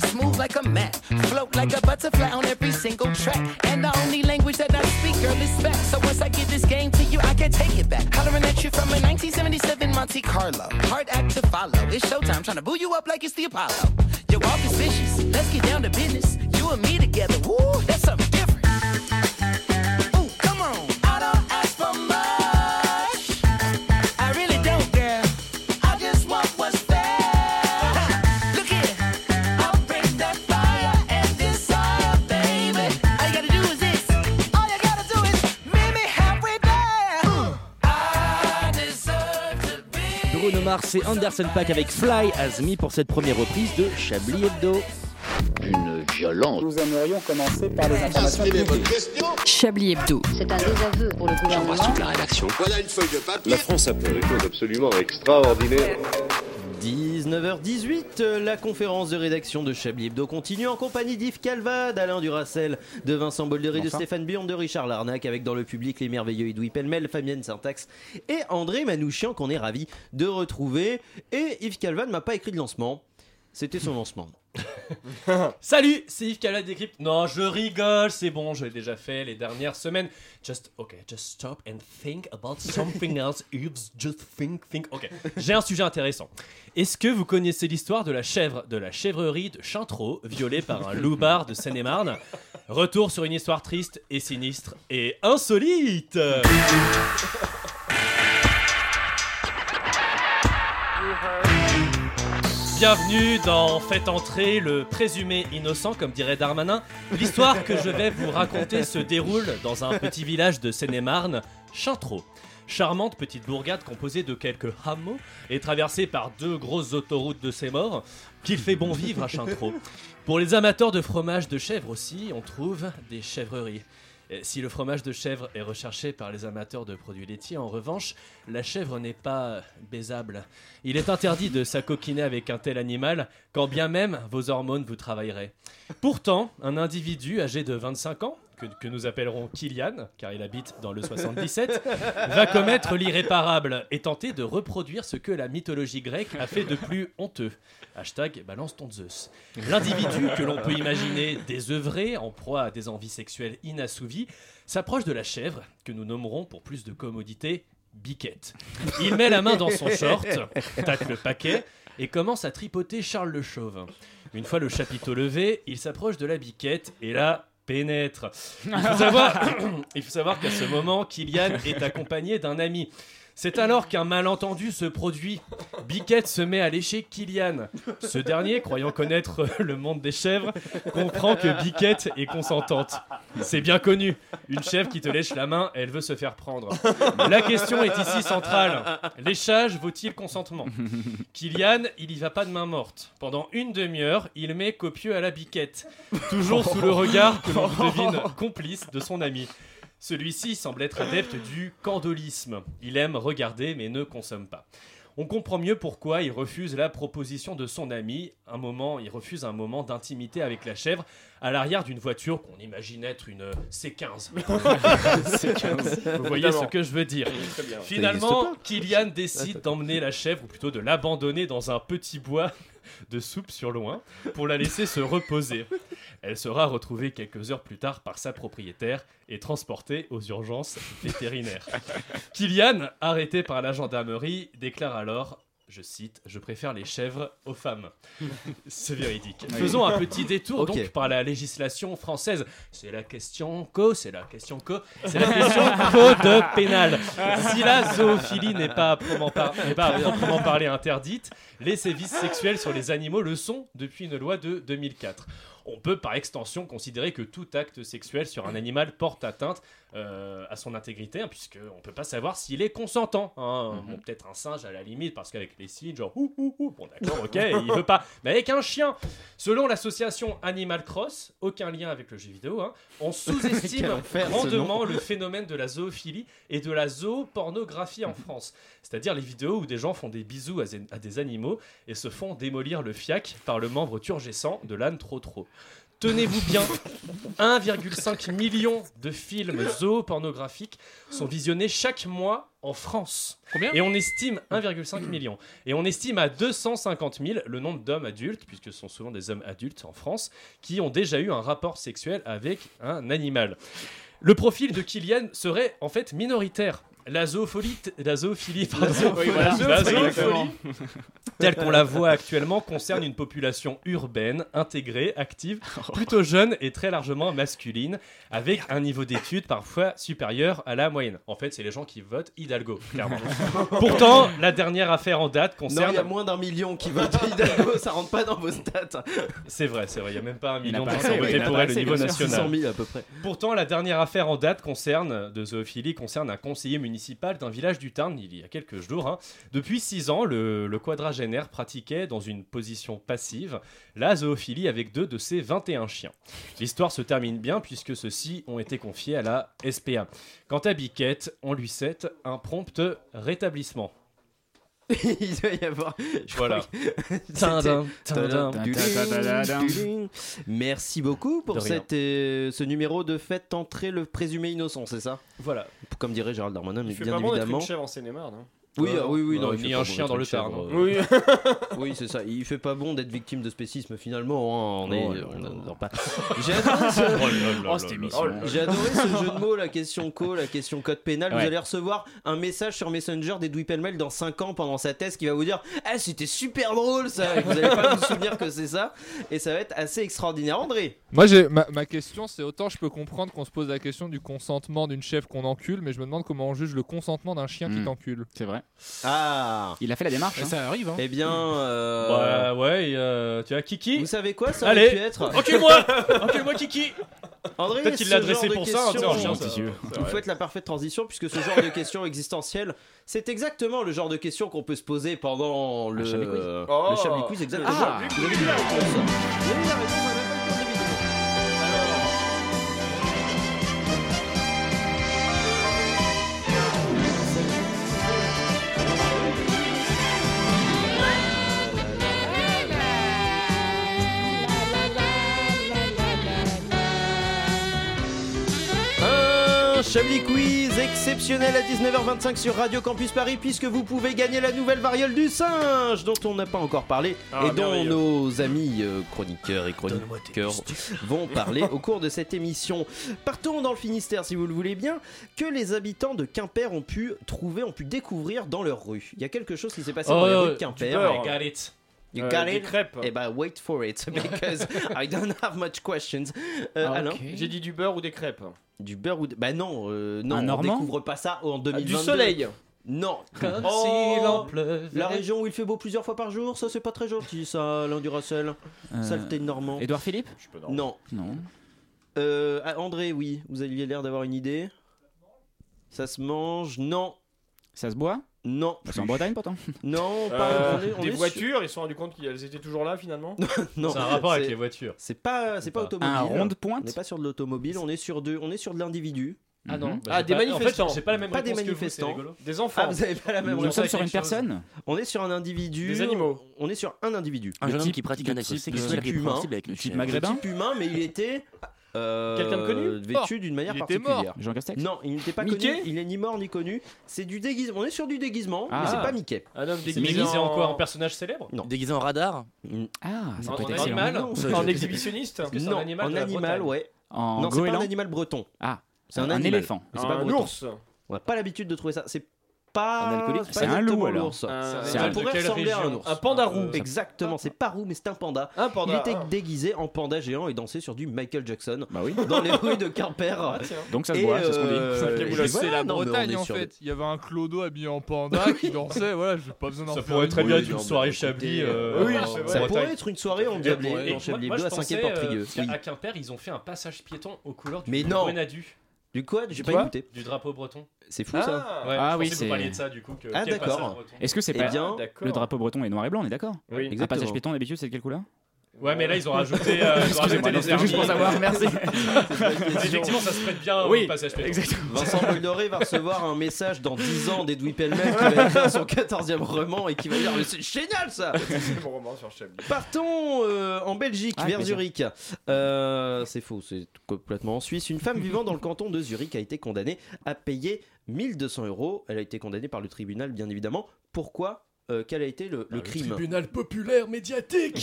Speaker 15: Sonic smooth like a mat. Float like a butterfly on every single track. And the only language that I speak, girl, is back. So once I give this game to you, I can take it back. Hollering at you from a 1977 Monte Carlo. Hard act to follow. It's showtime, trying to boo you up like it's the Apollo. Your walk is vicious. Let's get down to business. You and me together. Woo, that's something
Speaker 9: et Anderson Paak avec Fly As Me pour cette première reprise de Chablis Hebdo.
Speaker 3: Une violence.
Speaker 6: Nous aimerions commencer par les informations.
Speaker 8: Chablis Hebdo.
Speaker 7: C'est un désaveu pour le gouvernement.
Speaker 3: la rédaction.
Speaker 16: Voilà une feuille de papier.
Speaker 17: La France a fait des choses absolument extraordinaires.
Speaker 1: 19h18, euh, la conférence de rédaction de Chablis Hebdo continue en compagnie d'Yves Calva, d'Alain Duracel, de Vincent Boldery, de. Stéphane Bion, de Richard Larnac, avec dans le public les merveilleux Edoui Pellemel, Fabienne Syntax et André Manouchian qu'on est ravi de retrouver. Et Yves Calva ne m'a pas écrit de lancement, c'était son lancement.
Speaker 10: Salut, c'est Yves Calade Décrypte. Non, je rigole, c'est bon, je l'ai déjà fait les dernières semaines. Just, ok, just stop and think about something else. Yves, just think, think. Ok, j'ai un sujet intéressant. Est-ce que vous connaissez l'histoire de la chèvre de la chèvrerie de Chintreau, violée par un loupard de Seine-et-Marne? Retour sur une histoire triste et sinistre et insolite Bienvenue dans Faites entrer le présumé innocent, comme dirait Darmanin. L'histoire que je vais vous raconter se déroule dans un petit village de Seine-et-Marne, Chintreau. Charmante petite bourgade composée de quelques hameaux et traversée par deux grosses autoroutes de ses morts, qu'il fait bon vivre à Chintreau. Pour les amateurs de fromage de chèvre aussi, on trouve des chèvreries. Et Si le fromage de chèvre est recherché par les amateurs de produits laitiers, en revanche, la chèvre n'est pas baisable. Il est interdit de s'acoquiner avec un tel animal, quand bien même vos hormones vous travailleraient. Pourtant, un individu âgé de 25 ans, que, nous appellerons Kylian, car il habite dans le 77, va commettre l'irréparable et tenter de reproduire ce que la mythologie grecque a fait de plus honteux. Hashtag balance ton Zeus. L'individu que l'on peut imaginer désœuvré, en proie à des envies sexuelles inassouvies, s'approche de la chèvre, que nous nommerons pour plus de commodité Biquette. Il met la main dans son short, tape le paquet et commence à tripoter Charles le Chauve. Une fois le chapiteau levé, il s'approche de la biquette et là pénètre. Il faut savoir, il faut savoir qu'à ce moment, Kylian est accompagné d'un ami. C'est alors qu'un malentendu se produit. Biquette se met à lécher Kylian. Ce dernier, croyant connaître le monde des chèvres, comprend que Biquette est consentante. C'est bien connu. Une chèvre qui te lèche la main, elle veut se faire prendre. La question est ici centrale. Léchage vaut-il consentement? Kylian, il y va pas de main morte. Pendant une demi-heure, il met copieux à la biquette. Toujours sous le regard que l'on devine complice de son ami. Celui-ci semble être adepte du candolisme. Il aime regarder mais ne consomme pas. On comprend mieux pourquoi il refuse la proposition de son ami. Un moment, il refuse un moment d'intimité avec la chèvre à l'arrière d'une voiture qu'on imagine être une C15.
Speaker 13: C15.
Speaker 10: Vous voyez ce que je veux dire. Finalement, Kylian décide d'emmener la chèvre, ou plutôt de l'abandonner dans un petit bois de soupe sur loin pour la laisser se reposer. Elle sera retrouvée quelques heures plus tard par sa propriétaire et transportée aux urgences vétérinaires. Kylian, arrêté par la gendarmerie, déclare alors je cite, je préfère les chèvres aux femmes. C'est véridique. Faisons un petit détour donc par la législation française. C'est la question co, c'est la question co, c'est la question code pénal. Si la zoophilie n'est pas à proprement, par- n'est pas à proprement parler interdite, les sévices sexuels sur les animaux le sont depuis une loi de 2004. On peut par extension considérer que tout acte sexuel sur un animal porte atteinte euh, à son intégrité, hein, puisqu'on ne peut pas savoir s'il est consentant. hein. Bon, peut-être un singe à la limite, parce qu'avec les signes, genre ouh ouh ouh, bon d'accord, ok, il veut pas. Mais avec un chien, selon l'association Animal Cross, aucun lien avec le jeu vidéo, hein, on sous-estime grandement le phénomène de la zoophilie et de la zoopornographie en France. C'est-à-dire les vidéos où des gens font des bisous à, à des animaux et se font démolir le fiac par le membre turgescent de l'âne trop trop. Tenez-vous bien, 1,5 million de films zoopornographiques sont visionnés chaque mois en France.
Speaker 14: Combien
Speaker 10: Et on estime 1,5 million. Et on estime à 250 000 le nombre d'hommes adultes, puisque ce sont souvent des hommes adultes en France, qui ont déjà eu un rapport sexuel avec un animal. Le profil de Kylian serait en fait minoritaire. La zoophilie, la zoophilie, pardon,
Speaker 13: Oui, voilà.
Speaker 10: la
Speaker 13: Exactement.
Speaker 10: zoophilie, telle qu'on la voit actuellement, concerne une population urbaine, intégrée, active, plutôt jeune et très largement masculine, avec un niveau d'études parfois supérieur à la moyenne. En fait, c'est les gens qui votent Hidalgo, clairement. Pourtant, la dernière affaire en date
Speaker 1: Non,
Speaker 10: concerne.
Speaker 1: il y a moins d'un million qui votent Hidalgo, ça rentre pas dans vos stats.
Speaker 10: C'est vrai, c'est vrai, il n'y a même pas un
Speaker 1: Il
Speaker 10: million qui ont
Speaker 1: assez,
Speaker 10: voté
Speaker 1: il n'a
Speaker 10: pour elle au niveau national.
Speaker 1: 600 000 à peu près.
Speaker 10: Pourtant, la dernière affaire en date concerne, de zoophilie concerne un conseiller municipal d'un village du Tarn il y a quelques jours. hein. Depuis six ans, le, le quadragénaire pratiquait dans une position passive la zoophilie avec deux de ses 21 chiens. L'histoire se termine bien puisque ceux-ci ont été confiés à la SPA. Quant à Biquette, on lui souhaite un prompt rétablissement.
Speaker 1: Il doit y avoir. je
Speaker 10: Voilà.
Speaker 1: crois que-
Speaker 10: Tadam,
Speaker 1: C'était-
Speaker 10: tadam.
Speaker 1: Tadam, tadam. Merci beaucoup pour cette, euh, ce numéro de Faites entrer le présumé innocent, c'est ça?
Speaker 10: Voilà.
Speaker 1: Comme dirait Gérald Darmanin, mais bien
Speaker 13: pas bon d'être
Speaker 1: évidemment.
Speaker 13: une chèvre en Seine-et-Marne. hein.
Speaker 1: Oui,
Speaker 10: Euh,
Speaker 1: ah oui, oui, non, il
Speaker 10: ni
Speaker 1: fait
Speaker 10: un chien dans le Tarn. Oui.
Speaker 1: oui, c'est ça. Il fait pas bon d'être victime de spécisme finalement. hein. On est,
Speaker 10: Oh
Speaker 1: pas. J'ai adoré ce...
Speaker 10: Oh
Speaker 12: Oh.
Speaker 1: J'ai adoré ce jeu de mots, la question co, la question code pénal. Vous allez recevoir un message sur Messenger d'Edoui Pellemel dans 5 ans pendant sa thèse qui va vous dire Ah, c'était super drôle ça Et Vous allez pas vous souvenir que c'est ça. Et ça va être assez extraordinaire. André
Speaker 11: Moi, j'ai ma, ma question, c'est autant je peux comprendre qu'on se pose la question du consentement d'une chèvre qu'on encule, mais je me demande comment on juge le consentement d'un chien qui
Speaker 12: Hmm.
Speaker 11: t'encule.
Speaker 12: C'est vrai.
Speaker 1: Ah
Speaker 12: Il a fait la démarche. hein.
Speaker 14: Ça arrive, hein.
Speaker 1: Eh bien. euh,
Speaker 10: Ouais, ouais, euh, tu as Kiki
Speaker 1: Vous savez quoi ça
Speaker 10: Allez,
Speaker 1: aurait pu être
Speaker 10: encule-moi Encule-moi Kiki
Speaker 1: André,
Speaker 10: Peut-être qu'il
Speaker 1: ce
Speaker 10: l'a adressé
Speaker 1: genre de
Speaker 10: pour ça, hein, tu sais, en chien, ça-
Speaker 1: Vous faites la parfaite transition puisque ce genre de questions existentielles, c'est exactement le genre de questions qu'on peut se poser pendant le
Speaker 12: Chablis Quiz.
Speaker 1: le
Speaker 13: Oh.
Speaker 1: Chablis Quiz, exactement.
Speaker 12: Ah.
Speaker 1: Vous avez Vous avez Chablis Quiz exceptionnel à 19h25 sur Radio Campus Paris puisque vous pouvez gagner la nouvelle variole du singe dont on n'a pas encore parlé
Speaker 2: Ah,
Speaker 1: et dont nos amis euh, chroniqueurs et chroniqueurs vont parler au cours de cette émission. Partons dans le Finistère si vous le voulez bien que les habitants de Quimper ont pu trouver, ont pu découvrir dans leur rue? Il y a quelque chose qui s'est passé dans
Speaker 10: Oh,
Speaker 1: les rues de
Speaker 10: du
Speaker 1: Quimper.
Speaker 10: beurre. I got it.
Speaker 1: You
Speaker 13: Euh,
Speaker 1: got
Speaker 13: des
Speaker 1: it?
Speaker 13: crêpes.
Speaker 1: Eh ben wait for it because I don't have much questions. Euh,
Speaker 13: Ah, J'ai dit du beurre ou des crêpes
Speaker 1: Du beurre ou de... Bah non, euh, non,
Speaker 13: Un
Speaker 1: on
Speaker 13: Normand
Speaker 1: découvre pas ça en 2022.
Speaker 13: du soleil.
Speaker 1: Non.
Speaker 10: Comme
Speaker 1: Oh,
Speaker 10: s'il en pleuvait.
Speaker 1: La région où il fait beau plusieurs fois par jour, ça c'est pas très gentil ça, Alain Duracell.
Speaker 16: Euh,
Speaker 1: Saleté de Normand.
Speaker 16: Édouard Philippe
Speaker 1: Non.
Speaker 16: Non.
Speaker 1: Euh, ah, André, oui, vous aviez l'air d'avoir une idée. Ça se mange Non.
Speaker 16: Ça se boit
Speaker 1: Non.
Speaker 16: Bah, C'est en Bretagne pourtant.
Speaker 1: Non, pas.
Speaker 13: Euh,
Speaker 1: on est- on
Speaker 13: des
Speaker 1: est sur-
Speaker 13: voitures, ils se sont rendus compte qu'elles étaient toujours là finalement
Speaker 1: Non.
Speaker 10: C'est un rapport avec les voitures.
Speaker 1: C'est pas, c'est pas automobile.
Speaker 16: Un rond de pointe
Speaker 1: On n'est pas sur de l'automobile, on est sur de, on est sur de l'individu.
Speaker 10: Ah non,
Speaker 16: Mhm.
Speaker 10: bah,
Speaker 13: Ah,
Speaker 10: j'ai
Speaker 13: des
Speaker 10: pas-
Speaker 13: manifestants.
Speaker 10: En fait, pas la même
Speaker 1: Pas des
Speaker 10: que vous,
Speaker 1: manifestants.
Speaker 13: Des enfants.
Speaker 1: Ah, vous avez pas la même
Speaker 16: Nous
Speaker 1: réponse.
Speaker 16: sommes sur une
Speaker 10: chose.
Speaker 16: personne
Speaker 1: On est sur un individu.
Speaker 13: Des animaux.
Speaker 1: On est sur un individu.
Speaker 9: Un
Speaker 16: Le
Speaker 9: jeune homme
Speaker 16: type-
Speaker 9: qui pratique
Speaker 16: le
Speaker 9: un acte sexuel
Speaker 1: le type humain.
Speaker 9: répréhensible avec le
Speaker 16: Le type maghrébin
Speaker 1: type humain, mais il était euh,
Speaker 13: Quelqu'un de connu
Speaker 1: vêtu d'une manière
Speaker 2: il était
Speaker 1: particulière.
Speaker 16: Jean Castex
Speaker 1: Non, il n'était pas
Speaker 13: Mickey
Speaker 1: connu. Il est ni mort ni connu. C'est du déguisement. On est sur du déguisement, mais
Speaker 16: Ah.
Speaker 1: c'est pas Mickey.
Speaker 13: Un homme déguisé,
Speaker 10: déguisé en quoi En personnage célèbre
Speaker 1: Non.
Speaker 9: Déguisé en radar
Speaker 16: Ah, ça
Speaker 10: En
Speaker 16: peut être
Speaker 10: en
Speaker 16: excellent.
Speaker 10: animal
Speaker 1: Non, ça,
Speaker 13: En
Speaker 1: je-
Speaker 13: exhibitionniste
Speaker 10: Est-ce que c'est
Speaker 1: non,
Speaker 10: un animal
Speaker 1: en
Speaker 10: la
Speaker 1: animal,
Speaker 10: Bretagne
Speaker 1: ouais.
Speaker 16: En
Speaker 1: non, c'est pas un
Speaker 16: goéland
Speaker 1: animal breton.
Speaker 16: Ah,
Speaker 1: C'est un,
Speaker 16: un
Speaker 1: animal.
Speaker 16: éléphant.
Speaker 1: Mais c'est pas
Speaker 13: Un
Speaker 1: breton.
Speaker 13: ours.
Speaker 1: On n'a pas l'habitude de trouver ça. C'est pas.
Speaker 16: Un alcoolique C'est un loup, alors.
Speaker 10: C'est
Speaker 1: Ça
Speaker 10: un région
Speaker 1: ours.
Speaker 13: Un panda
Speaker 10: Un
Speaker 13: roux.
Speaker 1: Exactement, c'est pas roux, mais c'est un panda.
Speaker 13: Un panda.
Speaker 1: Il était
Speaker 13: ah.
Speaker 1: déguisé en panda géant et dansait sur du Michael Jackson
Speaker 16: Bah oui.
Speaker 1: dans les rues de Quimper.
Speaker 13: Ah, tiens.
Speaker 16: Donc ça se
Speaker 1: Et,
Speaker 16: boit, c'est ce qu'on dit.
Speaker 1: euh, et
Speaker 11: C'est la Bretagne en fait. Il y avait un clodo habillé en panda qui dansait. Voilà, je vais pas besoin d'en
Speaker 10: Ça pourrait très bien être une soirée Chablis.
Speaker 1: écoutez,
Speaker 10: euh,
Speaker 13: oui,
Speaker 10: en
Speaker 13: c'est vrai.
Speaker 1: Ça pourrait être une soirée en
Speaker 10: Et-
Speaker 1: Diablé,
Speaker 10: et
Speaker 1: Chablis
Speaker 10: je
Speaker 1: à
Speaker 10: pensais,
Speaker 1: 5 portrigueux.
Speaker 10: euh,
Speaker 1: Oui.
Speaker 10: À Quimper, ils ont fait un passage piéton aux couleurs du
Speaker 1: Mais non.
Speaker 10: Grenadu,
Speaker 1: Du quoi J'ai pas écouté.
Speaker 10: du drapeau breton.
Speaker 1: C'est fou ça.
Speaker 13: Ah,
Speaker 10: Ouais,
Speaker 16: Ah
Speaker 10: je
Speaker 16: oui, c'est-
Speaker 10: vous parliez de ça du coup. Que,
Speaker 1: Ah, d'accord.
Speaker 16: Est-ce que c'est
Speaker 1: Eh
Speaker 16: pas
Speaker 1: bien,
Speaker 16: le drapeau breton est noir et blanc, on est d'accord
Speaker 10: Oui.
Speaker 16: Un
Speaker 1: Exactement.
Speaker 16: passage piéton d'habitude c'est de quelle couleur
Speaker 10: Ouais, mais là ils ont rajouté, euh, ils ont rajouté les
Speaker 16: juste pour savoir, merci.
Speaker 10: Effectivement, ça se prête bien
Speaker 16: Oui,
Speaker 10: au passage.
Speaker 16: Exactement.
Speaker 1: Vincent Boldoré va recevoir un message dans 10 ans d'Edoui Pellemel qui va écrire son 14e roman et qui va dire Mais c'est génial ça
Speaker 13: C'est mon roman sur Chablis.
Speaker 1: Partons euh, en Belgique,
Speaker 16: Ah,
Speaker 1: vers. Zurich. Euh, c'est faux, c'est complètement en Suisse. Une femme vivant dans le canton de Zurich a été condamnée à payer 1200 euros. Elle a été condamnée par le tribunal, bien évidemment. Pourquoi Euh, Quel a été le, le crime
Speaker 10: Tribunal populaire médiatique.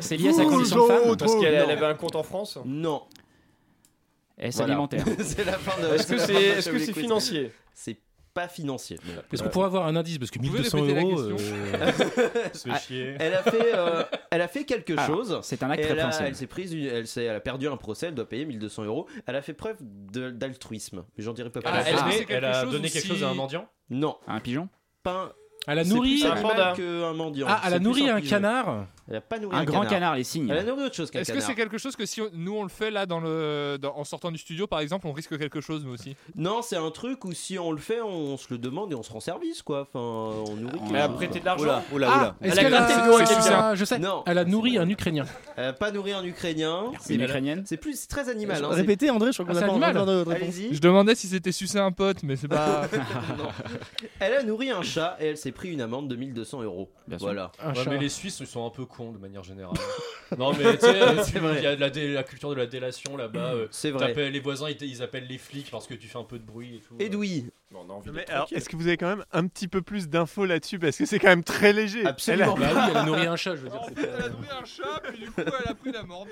Speaker 16: C'est lié à sa condition de femme
Speaker 13: Parce qu'elle avait un compte en France
Speaker 1: Non.
Speaker 16: Est-ce
Speaker 1: Voilà.
Speaker 16: alimentaire
Speaker 1: c'est la fin de.
Speaker 13: Est-ce que c'est est -ce c'est financier
Speaker 1: C'est pas financier.
Speaker 14: Est-ce qu'on pourrait avoir un indice Parce que
Speaker 11: Vous pouvez
Speaker 14: 1200
Speaker 11: répéter la
Speaker 14: euros. euh,
Speaker 10: fait chier.
Speaker 1: Elle a fait, euh, elle a fait quelque
Speaker 16: Ah,
Speaker 1: chose.
Speaker 16: C'est un acte
Speaker 1: elle, a- elle s'est prise, une- elle, a perdu un procès, elle doit payer 1200 euros. Elle a fait preuve d'altruisme. Mais j'en dirai pas plus.
Speaker 10: Elle a,
Speaker 11: Ah,
Speaker 10: elle, a donné quelque chose à un mendiant?
Speaker 1: Non,
Speaker 16: Un pigeon?
Speaker 1: Pas un.
Speaker 14: Elle a nourri.
Speaker 1: plus
Speaker 13: un panda.
Speaker 1: mendiant.
Speaker 14: Ah, elle
Speaker 1: C'est
Speaker 14: a
Speaker 1: plus
Speaker 14: nourri un
Speaker 1: pigeon.
Speaker 14: canard.
Speaker 1: Elle a pas nourri
Speaker 16: Un
Speaker 1: un,
Speaker 16: grand canard, les signes.
Speaker 1: Elle a nourri autre chose qu'un
Speaker 11: Est-ce que
Speaker 1: canard.
Speaker 11: c'est quelque chose que si on- nous on le fait là dans le, dans- en sortant du studio par exemple, on risque quelque chose nous aussi?
Speaker 1: Non, c'est un truc où si on le fait, on se le demande et on se rend service quoi. Enfin, on nourrit.
Speaker 16: Elle
Speaker 13: Elle a prêté de l'argent
Speaker 9: Oula, oula,
Speaker 14: Ah,
Speaker 9: oula.
Speaker 14: est-ce
Speaker 13: Elle a
Speaker 14: qu'elle
Speaker 13: gratté le dos à
Speaker 14: a.
Speaker 13: quelqu'un.
Speaker 14: Je sais.
Speaker 1: Non.
Speaker 14: Elle a nourri un Ukrainien.
Speaker 1: Elle a pas nourri un Ukrainien.
Speaker 16: Une ukrainienne
Speaker 1: C'est plus c'est très animal. hein, c'est-
Speaker 18: Répétez, André, je crois qu'on
Speaker 14: Ah,
Speaker 18: a
Speaker 14: c'est
Speaker 18: pas de réponse.
Speaker 11: Je demandais si c'était sucer un pote, mais c'est pas.
Speaker 1: Elle a nourri un chat et elle s'est pris une amende de 1200 euros.
Speaker 16: Bien sûr.
Speaker 1: Voilà.
Speaker 10: Mais les Suisses ils sont un peu de manière générale. non mais tu sais, il y a de la, dé- la culture de la délation là-bas. euh,
Speaker 1: C'est vrai.
Speaker 10: les voisins ils, appellent les flics parce que tu fais un peu de bruit et tout.
Speaker 1: Edoui,
Speaker 13: Non, on a envie
Speaker 2: Mais
Speaker 13: d'être
Speaker 2: alors,
Speaker 13: tranquille.
Speaker 2: est-ce que vous avez quand même un petit peu plus d'infos là-dessus? Parce que c'est quand même très léger.
Speaker 1: absolument.
Speaker 14: Bah oui, elle a nourri un chat, je veux dire.
Speaker 11: Elle a nourri un chat, puis du coup elle a pris l'amende.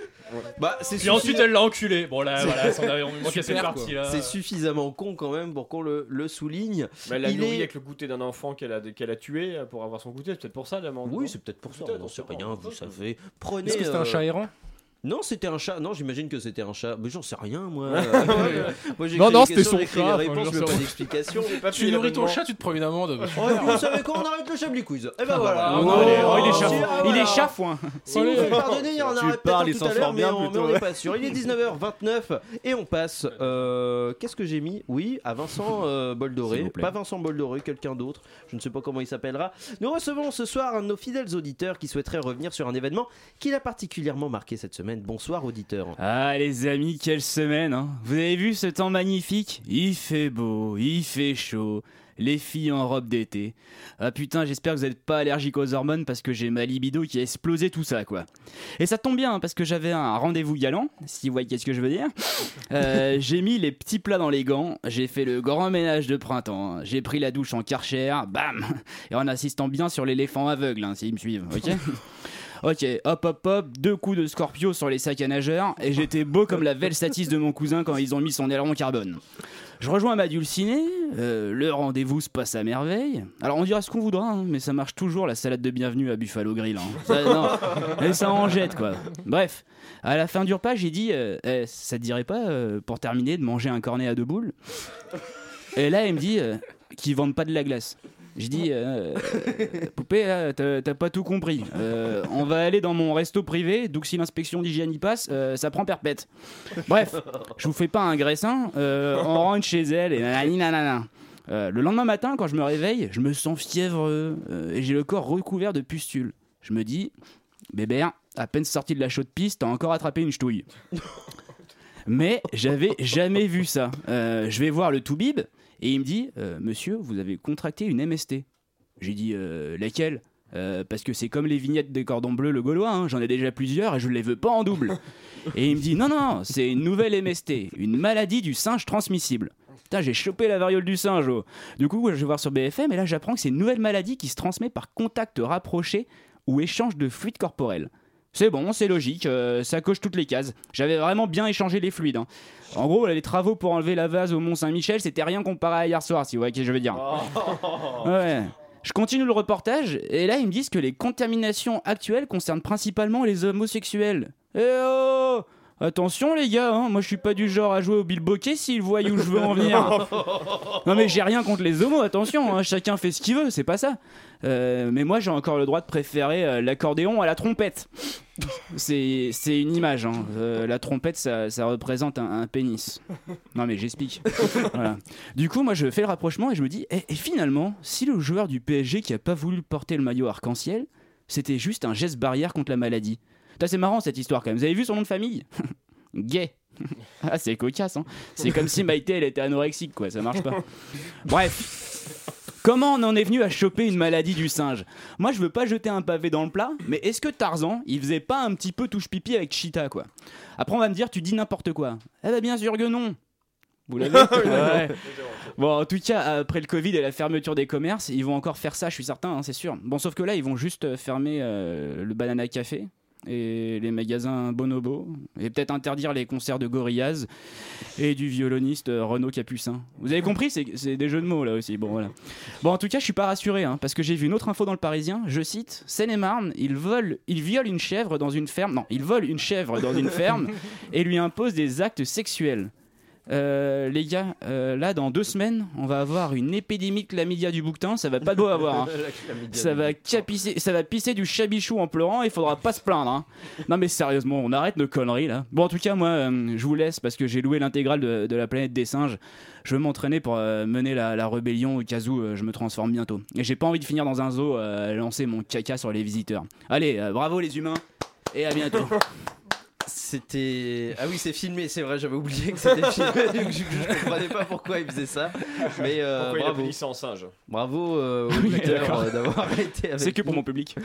Speaker 1: Bah, c'est
Speaker 10: Puis ensuite
Speaker 1: suffi-
Speaker 10: elle l'a enculé. Bon là, voilà, ça, on a- on manquait cette
Speaker 14: Super, quoi.
Speaker 10: partie là.
Speaker 1: c'est suffisamment con quand même pour qu'on le, le souligne.
Speaker 13: Bah, elle a
Speaker 1: Il
Speaker 13: nourri
Speaker 1: est-
Speaker 13: avec le goûter d'un enfant qu'elle a, qu'elle a tué euh, pour avoir son goûter. C'est peut-être pour ça l'amende.
Speaker 1: Oui, c'est peut-être pour ça. On sait rien, vous savez. Prenez.
Speaker 14: Est-ce que c'était
Speaker 1: euh,
Speaker 14: un chat errant?
Speaker 1: Non, c'était un chat. Non, j'imagine que c'était un chat. Mais j'en sais rien, moi. Moi,
Speaker 11: Non, non, c'était son
Speaker 1: j'écris les
Speaker 11: chat,
Speaker 1: réponses, veux pas d'explication.
Speaker 14: Tu nourris ton chat, tu te prends une amende. bah,
Speaker 1: Oh, et puis, vous savez quoi On arrête le Chablis Quiz. Et ben voilà.
Speaker 10: Ah,
Speaker 16: Oh,
Speaker 10: allez,
Speaker 16: oh, il est
Speaker 1: ah, voilà.
Speaker 16: chafouin.
Speaker 1: Si vous pardonnez, il y en un
Speaker 18: il
Speaker 1: tout
Speaker 18: s'en
Speaker 1: à l'heure,
Speaker 18: sort
Speaker 1: mais
Speaker 18: bien
Speaker 1: on mais n'est
Speaker 18: ouais.
Speaker 1: pas sûr. Il est 19h29 et on passe. euh, Qu'est-ce que j'ai mis? Oui, à Vincent euh, Boldoré. Pas Vincent Boldoré, quelqu'un d'autre. Je ne sais pas comment il s'appellera. Nous recevons ce soir un de nos fidèles auditeurs qui souhaiterait revenir sur un événement qui l'a particulièrement marqué cette semaine. Bonsoir, auditeur.
Speaker 16: Ah les amis, quelle semaine hein. Vous avez vu ce temps magnifique? Il fait beau, il fait chaud. les filles en robe d'été. Ah putain, j'espère que vous n'êtes pas allergique aux hormones parce que j'ai ma libido qui a explosé tout ça, quoi. Et ça tombe bien parce que j'avais un rendez-vous galant, si vous voyez qu'est-ce que je veux dire. Euh, j'ai mis les petits plats dans les gants, j'ai fait le grand ménage de printemps, j'ai pris la douche en karcher, bam Et en assistant bien sur l'éléphant aveugle, hein, s'ils me suivent, ok? Ok, hop hop hop, deux coups de Scorpio sur les sacs à nageurs, et j'étais beau comme la Velsatis de mon cousin quand ils ont mis son aileron carbone. Je rejoins ma dulcinée, euh, le rendez-vous se passe à merveille. Alors on dira ce qu'on voudra, hein, mais ça marche toujours la salade de bienvenue à Buffalo Grill. hein. Ça, non, et ça en jette quoi. Bref, à la fin du repas, j'ai dit, euh, Eh, ça te dirait pas, euh, pour terminer, de manger un cornet à deux boules? Et là, il me dit qu'ils vendent pas de la glace. Je dis, euh, poupée, là, t'as pas tout compris. Euh, on va aller dans mon resto privé, donc si l'inspection d'hygiène y passe, euh, ça prend perpète. Bref, je vous fais pas un graissin, euh, on rentre chez elle et nanani. Euh, le lendemain matin, quand je me réveille, je me sens fiévreux euh, et j'ai le corps recouvert de pustules. Je me dis, bébert, à peine sorti de la chaude piste, t'as encore attrapé une ch'touille. Mais j'avais jamais vu ça. Euh, je vais voir le Toubib et il me dit euh, Monsieur, vous avez contracté une MST. J'ai dit euh, Laquelle? Euh, Parce que c'est comme les vignettes des cordons bleus, le gaulois, hein, j'en ai déjà plusieurs et je les veux pas en double. Et il me dit Non, non, c'est une nouvelle MST, une maladie du singe transmissible. Putain, j'ai chopé la variole du singe. oh. Du coup, je vais voir sur BFM et là j'apprends que c'est une nouvelle maladie qui se transmet par contact rapproché ou échange de fluides corporels. C'est bon, c'est logique, euh, ça coche toutes les cases. J'avais vraiment bien échangé les fluides. hein. En gros, les travaux pour enlever la vase au Mont Saint-Michel, c'était rien comparé à hier soir, si vous voyez ce que je veux dire. Ouais. Je continue le reportage et là ils me disent que les contaminations actuelles concernent principalement les homosexuels. Eh oh Attention les gars, hein, moi je suis pas du genre à jouer au bilboquet s'ils voient où je veux en venir. Non mais j'ai rien contre les homos, attention, hein, chacun fait ce qu'il veut, c'est pas ça. Euh, mais moi j'ai encore le droit de préférer euh, l'accordéon à la trompette. C'est une image, hein. Euh, la trompette ça, ça représente un, un pénis. Non mais j'explique. Voilà. Du coup moi je fais le rapprochement et je me dis, eh, et finalement, si le joueur du PSG qui a pas voulu porter le maillot arc-en-ciel, c'était juste un geste barrière contre la maladie. C'est marrant cette histoire quand même. Vous avez vu son nom de famille? Gay. Ah, c'est cocasse, hein. C'est comme si Maïté, elle était anorexique, quoi. Ça marche pas. Bref. Comment on en est venu à choper une maladie du singe? Moi, je veux pas jeter un pavé dans le plat, mais est-ce que Tarzan, il faisait pas un petit peu touche-pipi avec Cheetah, quoi? Après, on va me dire, tu dis n'importe quoi. Eh ben, bien sûr que non. Vous l'avez Ouais. Bon, en tout cas, après le Covid et la fermeture des commerces, ils vont encore faire ça, je suis certain, hein, c'est sûr. Bon, sauf que là, ils vont juste euh, fermer euh, le Banana Café et les magasins Bonobo et peut-être interdire les concerts de Gorillaz et du violoniste euh, Renaud Capucin. Vous avez compris, c'est des jeux de mots là aussi. Bon, voilà. Bon, en tout cas, je suis pas rassuré hein, parce que j'ai vu une autre info dans le Parisien. Je cite Seine-et-Marne, ils volent, ils violent une chèvre dans une ferme. Non, ils volent une chèvre dans une ferme et lui imposent des actes sexuels. Euh, les gars, euh, là dans deux semaines, on va avoir une épidémie de chlamydia du bouquetin, ça va pas de beau avoir. hein. Ça va capisser, ça va pisser du chabichou en pleurant, il faudra pas se plaindre. hein. Non mais sérieusement, on arrête nos conneries là. Bon en tout cas moi, euh, je vous laisse parce que j'ai loué l'intégrale de, de la planète des singes. Je veux m'entraîner pour mener la, la rébellion au cas où je me transforme bientôt. Et j'ai pas envie de finir dans un zoo lancer mon caca sur les visiteurs. Allez, bravo les humains et à bientôt.
Speaker 1: C'était. Ah oui, c'est filmé, c'est vrai, j'avais oublié que c'était filmé, donc je, je comprenais pas pourquoi il faisait ça. Mais euh,
Speaker 13: Pourquoi il a
Speaker 1: bravo.
Speaker 13: licence singe
Speaker 1: Bravo euh,
Speaker 13: oui,
Speaker 1: auditeurs euh, d'avoir été avec
Speaker 13: C'est que pour
Speaker 1: nous.
Speaker 13: mon public.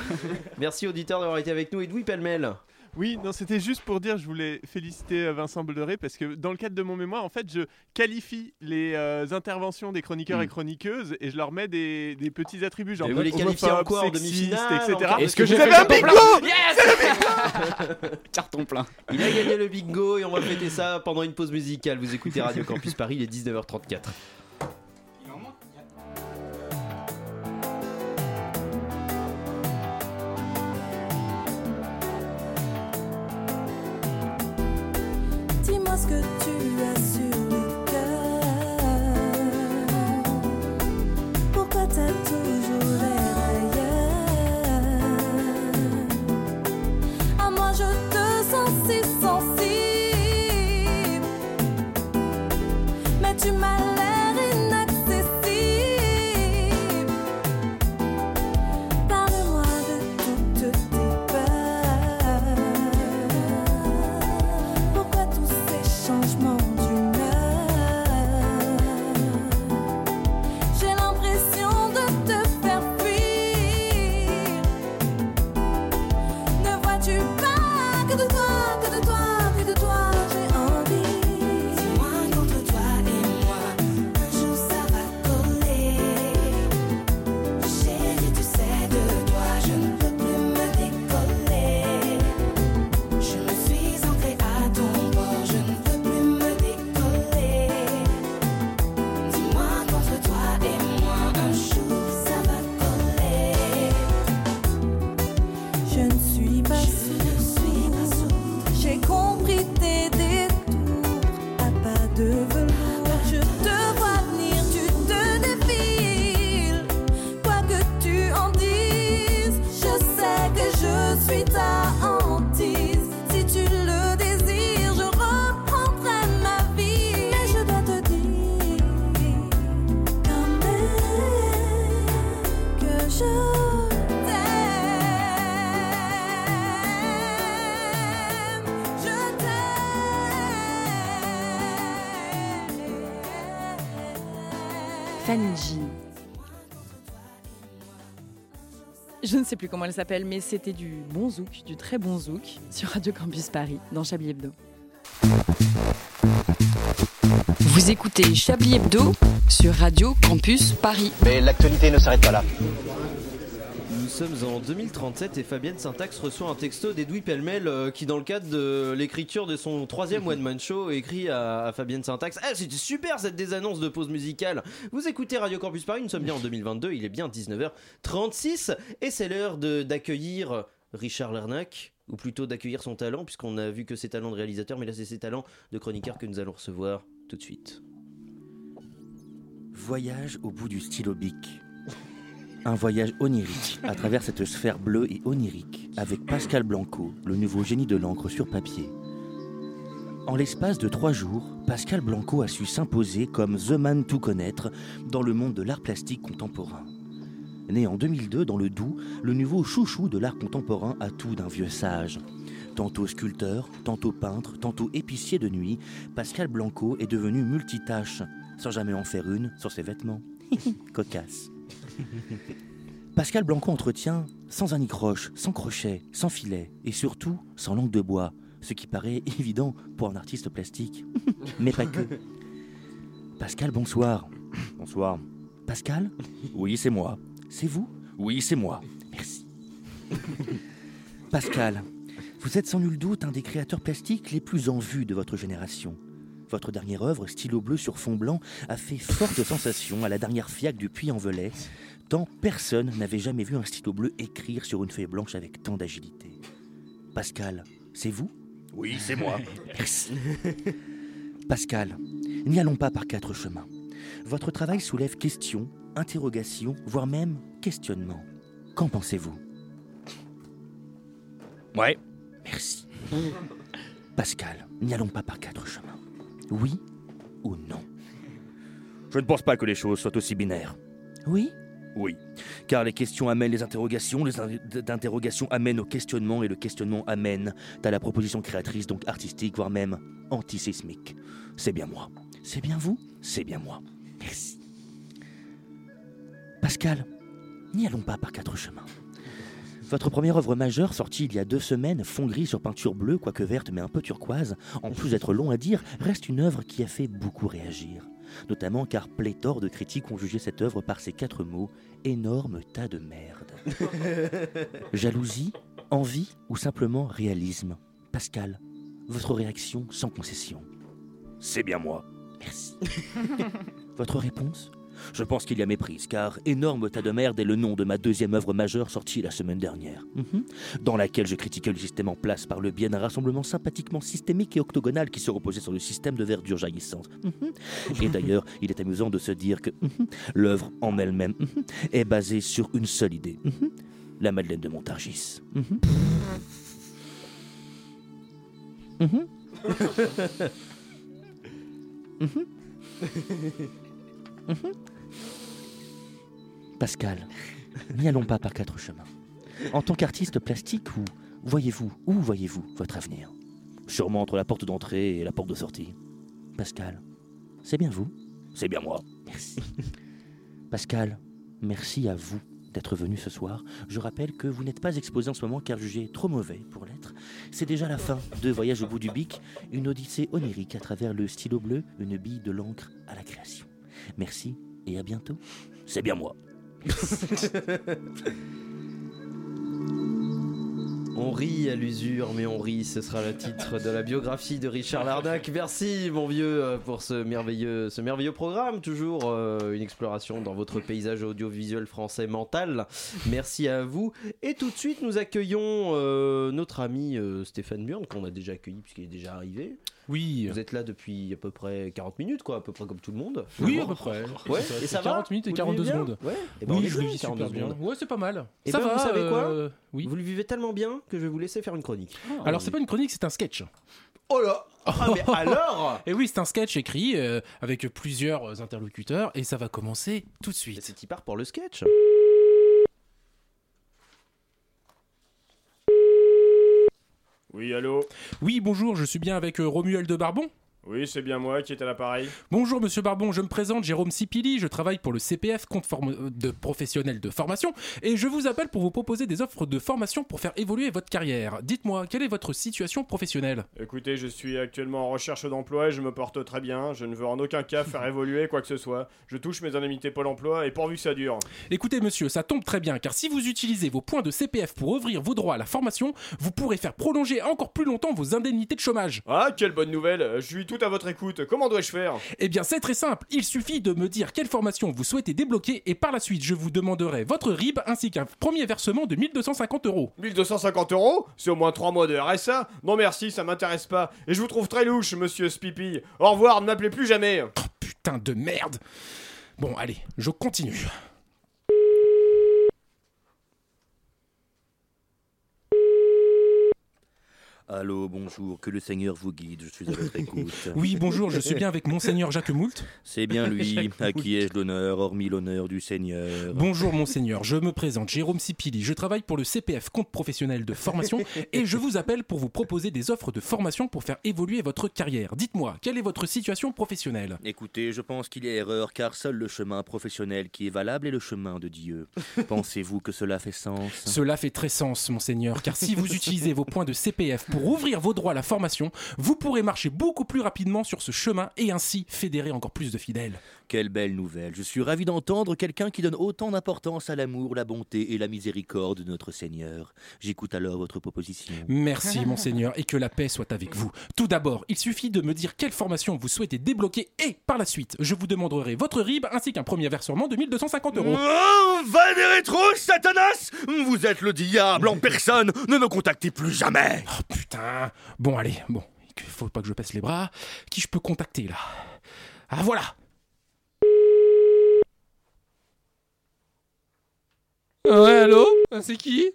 Speaker 1: Merci auditeurs d'avoir été avec nous. Edoui Pellemel.
Speaker 2: Oui, non, c'était juste pour dire, je voulais féliciter euh, Vincent Boldoré parce que dans le cadre de mon mémoire, en fait, je qualifie les euh, interventions des chroniqueurs
Speaker 1: Mm.
Speaker 2: et chroniqueuses et je leur mets des, des petits attributs, genre
Speaker 1: Et vous les qualifiez en quoi,
Speaker 2: etc.
Speaker 1: Est-ce que
Speaker 2: Vous
Speaker 1: j'ai
Speaker 2: avez
Speaker 1: fait
Speaker 2: un bingo Yes
Speaker 13: Carton plein.
Speaker 1: Il a gagné le bingo et on va fêter ça pendant une pause musicale. Vous écoutez Radio Campus Paris, il est 19h34.
Speaker 19: Fanny G. Je ne sais plus comment elle s'appelle, mais c'était du bon zouk, du très bon zouk, sur Radio Campus Paris, dans Chablis Hebdo.
Speaker 8: Vous écoutez Chablis Hebdo sur Radio Campus Paris.
Speaker 4: Mais l'actualité ne s'arrête pas là.
Speaker 1: Nous sommes en 2037 et Fabienne Syntax reçoit un texto d'Edoui Pellemel euh, qui, dans le cadre de l'écriture de son troisième One Man Show, écrit à, Fabienne Syntax Ah, c'était super cette désannonce de pause musicale. Vous écoutez Radio Campus Paris, nous sommes bien en 2022, il est bien 19h36 et c'est l'heure d'accueillir Richard Larnac. Ou plutôt d'accueillir son talent, puisqu'on a vu que ses talents de réalisateur, mais là c'est ses talents de chroniqueur que nous allons recevoir tout de suite.
Speaker 9: Voyage au bout du stylo bic. Un voyage onirique à travers cette sphère bleue et onirique avec Pascal Blanco, le nouveau génie de l'encre sur papier. En l'espace de trois jours, Pascal Blanco a su s'imposer comme The Man tout connaître dans le monde de l'art plastique contemporain. Né en 2002 dans le Doubs, le nouveau chouchou de l'art contemporain a tout d'un vieux sage. Tantôt sculpteur, tantôt peintre, tantôt épicier de nuit, Pascal Blanco est devenu multitâche, sans jamais en faire une sur ses vêtements. Cocasse. Pascal Blanco entretient sans anicroche, sans crochet, sans filet et surtout sans langue de bois, ce qui paraît évident pour un artiste plastique. Mais pas que. Pascal, bonsoir. Bonsoir. Pascal Oui, c'est moi. C'est vous? Oui, c'est moi. Merci. Pascal, vous êtes sans nul doute un des créateurs plastiques les plus en vue de votre génération. Votre dernière œuvre, stylo bleu sur fond blanc, a fait forte sensation à la dernière FIAC du Puy-en-Velay, tant personne n'avait jamais vu un stylo bleu écrire sur une feuille blanche avec tant d'agilité. Pascal, c'est vous? Oui, c'est moi. Merci. Pascal, n'y allons pas par quatre chemins. Votre travail soulève questions, interrogations, voire même questionnements. Qu'en pensez-vous? Ouais. Merci. Pascal, n'y allons pas par quatre chemins. Oui ou non? Je ne pense pas que les choses soient aussi binaires. Oui? Oui. Car les questions amènent les interrogations, les in- interrogations amènent au questionnement et le questionnement amène à la proposition créatrice, donc artistique, voire même antisismique. C'est bien moi. C'est bien vous? C'est bien moi. Merci. Pascal, n'y allons pas par quatre chemins. Votre première œuvre majeure, sortie il y a deux semaines, fond gris sur peinture bleue, quoique verte mais un peu turquoise, en plus d'être long à dire, reste une œuvre qui a fait beaucoup réagir. Notamment car pléthore de critiques ont jugé cette œuvre par ces quatre mots énorme tas de merde. Jalousie, envie ou simplement réalisme? Pascal, votre réaction sans concession? C'est bien moi. Merci. Votre réponse? Je pense qu'il y a méprise, car Énorme tas de merde est le nom de ma deuxième œuvre majeure sortie la semaine dernière, Mhm. dans laquelle je critiquais le système en place par le biais d'un rassemblement sympathiquement systémique et octogonal qui se reposait sur le système de verdure jaillissante. Mhm. Et d'ailleurs, il est amusant de se dire que mhm, l'œuvre en elle-même est basée sur une seule idée. La Madeleine de Montargis. Mhm. Mhm. Mhm. Pascal, n'y allons pas par quatre chemins. En tant qu'artiste plastique, où voyez-vous, où voyez-vous votre avenir? Sûrement entre la porte d'entrée et la porte de sortie. Pascal, c'est bien vous? C'est bien moi. Merci. Pascal, merci à vous d'être venu ce soir. Je rappelle que vous n'êtes pas exposé en ce moment car jugé trop mauvais pour l'être. C'est déjà la fin de Voyage au bout du bic, une odyssée onirique à travers le stylo bleu, une bille de l'encre à la création. Merci et à bientôt. C'est bien moi.
Speaker 1: On rit à l'usure, mais on rit. Ce sera le titre de la biographie de Richard Larnac. Merci, mon vieux, euh, pour ce merveilleux, programme. Toujours euh, une exploration dans votre paysage audiovisuel français mental. Merci à vous. Et tout de suite, nous accueillons euh, notre ami Stéphane Burn, qu'on a déjà accueilli puisqu'il est déjà arrivé.
Speaker 14: Oui.
Speaker 1: Vous êtes là depuis à peu près 40 minutes, quoi, à peu près comme tout le monde.
Speaker 14: Oui, à peu près.
Speaker 1: Ouais,
Speaker 14: C'est-
Speaker 1: et ça va
Speaker 14: 40 minutes et
Speaker 1: Vous le
Speaker 14: 42
Speaker 1: vivez bien?
Speaker 14: Secondes.
Speaker 1: Ouais. Et ben,
Speaker 14: oui, je le vis
Speaker 1: 42
Speaker 14: super bien.
Speaker 1: secondes.
Speaker 14: Ouais, c'est pas mal.
Speaker 1: Et
Speaker 14: ça
Speaker 1: ben,
Speaker 14: va,
Speaker 1: vous savez quoi?
Speaker 14: euh, Oui.
Speaker 1: Vous le vivez tellement bien que je vais vous laisser faire une chronique.
Speaker 14: Alors, c'est pas une chronique, c'est un sketch.
Speaker 1: Oh là Ah, mais alors?
Speaker 14: Et oui, c'est un sketch écrit euh, avec plusieurs interlocuteurs et ça va commencer tout de suite.
Speaker 1: C'est qui part pour le sketch?
Speaker 13: Oui, allô?
Speaker 14: Oui, bonjour, je suis bien avec euh, Romuald de Barbon?
Speaker 13: Oui, c'est bien moi qui est à l'appareil.
Speaker 14: Bonjour Monsieur Barbon, je me présente Jérôme Sipili, je travaille pour le CPF, compte euh, de professionnel de formation, et je vous appelle pour vous proposer des offres de formation pour faire évoluer votre carrière. Dites-moi, quelle est votre situation professionnelle?
Speaker 13: Écoutez, je suis actuellement en recherche d'emploi et je me porte très bien. Je ne veux en aucun cas faire évoluer quoi que ce soit. Je touche mes indemnités Pôle emploi et pourvu que ça dure.
Speaker 14: Écoutez monsieur, ça tombe très bien, car si vous utilisez vos points de CPF pour ouvrir vos droits à la formation, vous pourrez faire prolonger encore plus longtemps vos indemnités de chômage.
Speaker 13: Ah, quelle bonne nouvelle Je suis tout à votre écoute. Comment dois-je faire?
Speaker 14: Eh bien, c'est très simple. Il suffit de me dire quelle formation vous souhaitez débloquer et par la suite, je vous demanderai votre RIB ainsi qu'un premier versement de 1250 euros.
Speaker 13: 1250 euros? C'est au moins 3 mois de RSA Non merci, ça m'intéresse pas. Et je vous trouve très louche, monsieur Spipi. Au revoir, ne m'appelez plus jamais.
Speaker 14: Putain de merde. Bon, allez, je continue.
Speaker 9: Allô, bonjour, que le Seigneur vous guide, je suis à votre écoute.
Speaker 14: Oui, bonjour, je suis bien avec Monseigneur Jacques Moult.
Speaker 9: C'est bien lui, à qui ai-je l'honneur, hormis l'honneur du Seigneur.
Speaker 14: Bonjour Monseigneur, je me présente Jérôme Sipili, je travaille pour le CPF compte professionnel de formation et je vous appelle pour vous proposer des offres de formation pour faire évoluer votre carrière. Dites-moi, quelle est votre situation professionnelle?
Speaker 9: Écoutez, je pense qu'il y a erreur, car seul le chemin professionnel qui est valable est le chemin de Dieu. Pensez-vous que cela fait sens?
Speaker 14: Cela fait très sens, monseigneur, car si vous utilisez vos points de CPF pour ouvrir vos droits à la formation, vous pourrez marcher beaucoup plus rapidement sur ce chemin et ainsi fédérer encore plus de fidèles.
Speaker 9: Quelle belle nouvelle. Je suis ravi d'entendre quelqu'un qui donne autant d'importance à l'amour, la bonté et la miséricorde de notre Seigneur. J'écoute alors votre proposition.
Speaker 14: Merci, monseigneur, et que la paix soit avec vous. Tout d'abord, il suffit de me dire quelle formation vous souhaitez débloquer et par la suite, je vous demanderai votre RIB ainsi qu'un premier versement de 1250 euros.
Speaker 9: Oh, va des rétros, Satanas Vous êtes le diable en personne Ne me contactez plus jamais
Speaker 14: Putain. Bon, allez, bon, il faut pas que je pèse les bras. Qui je peux contacter là? Ah, voilà
Speaker 11: Ouais, allô Ah, C'est qui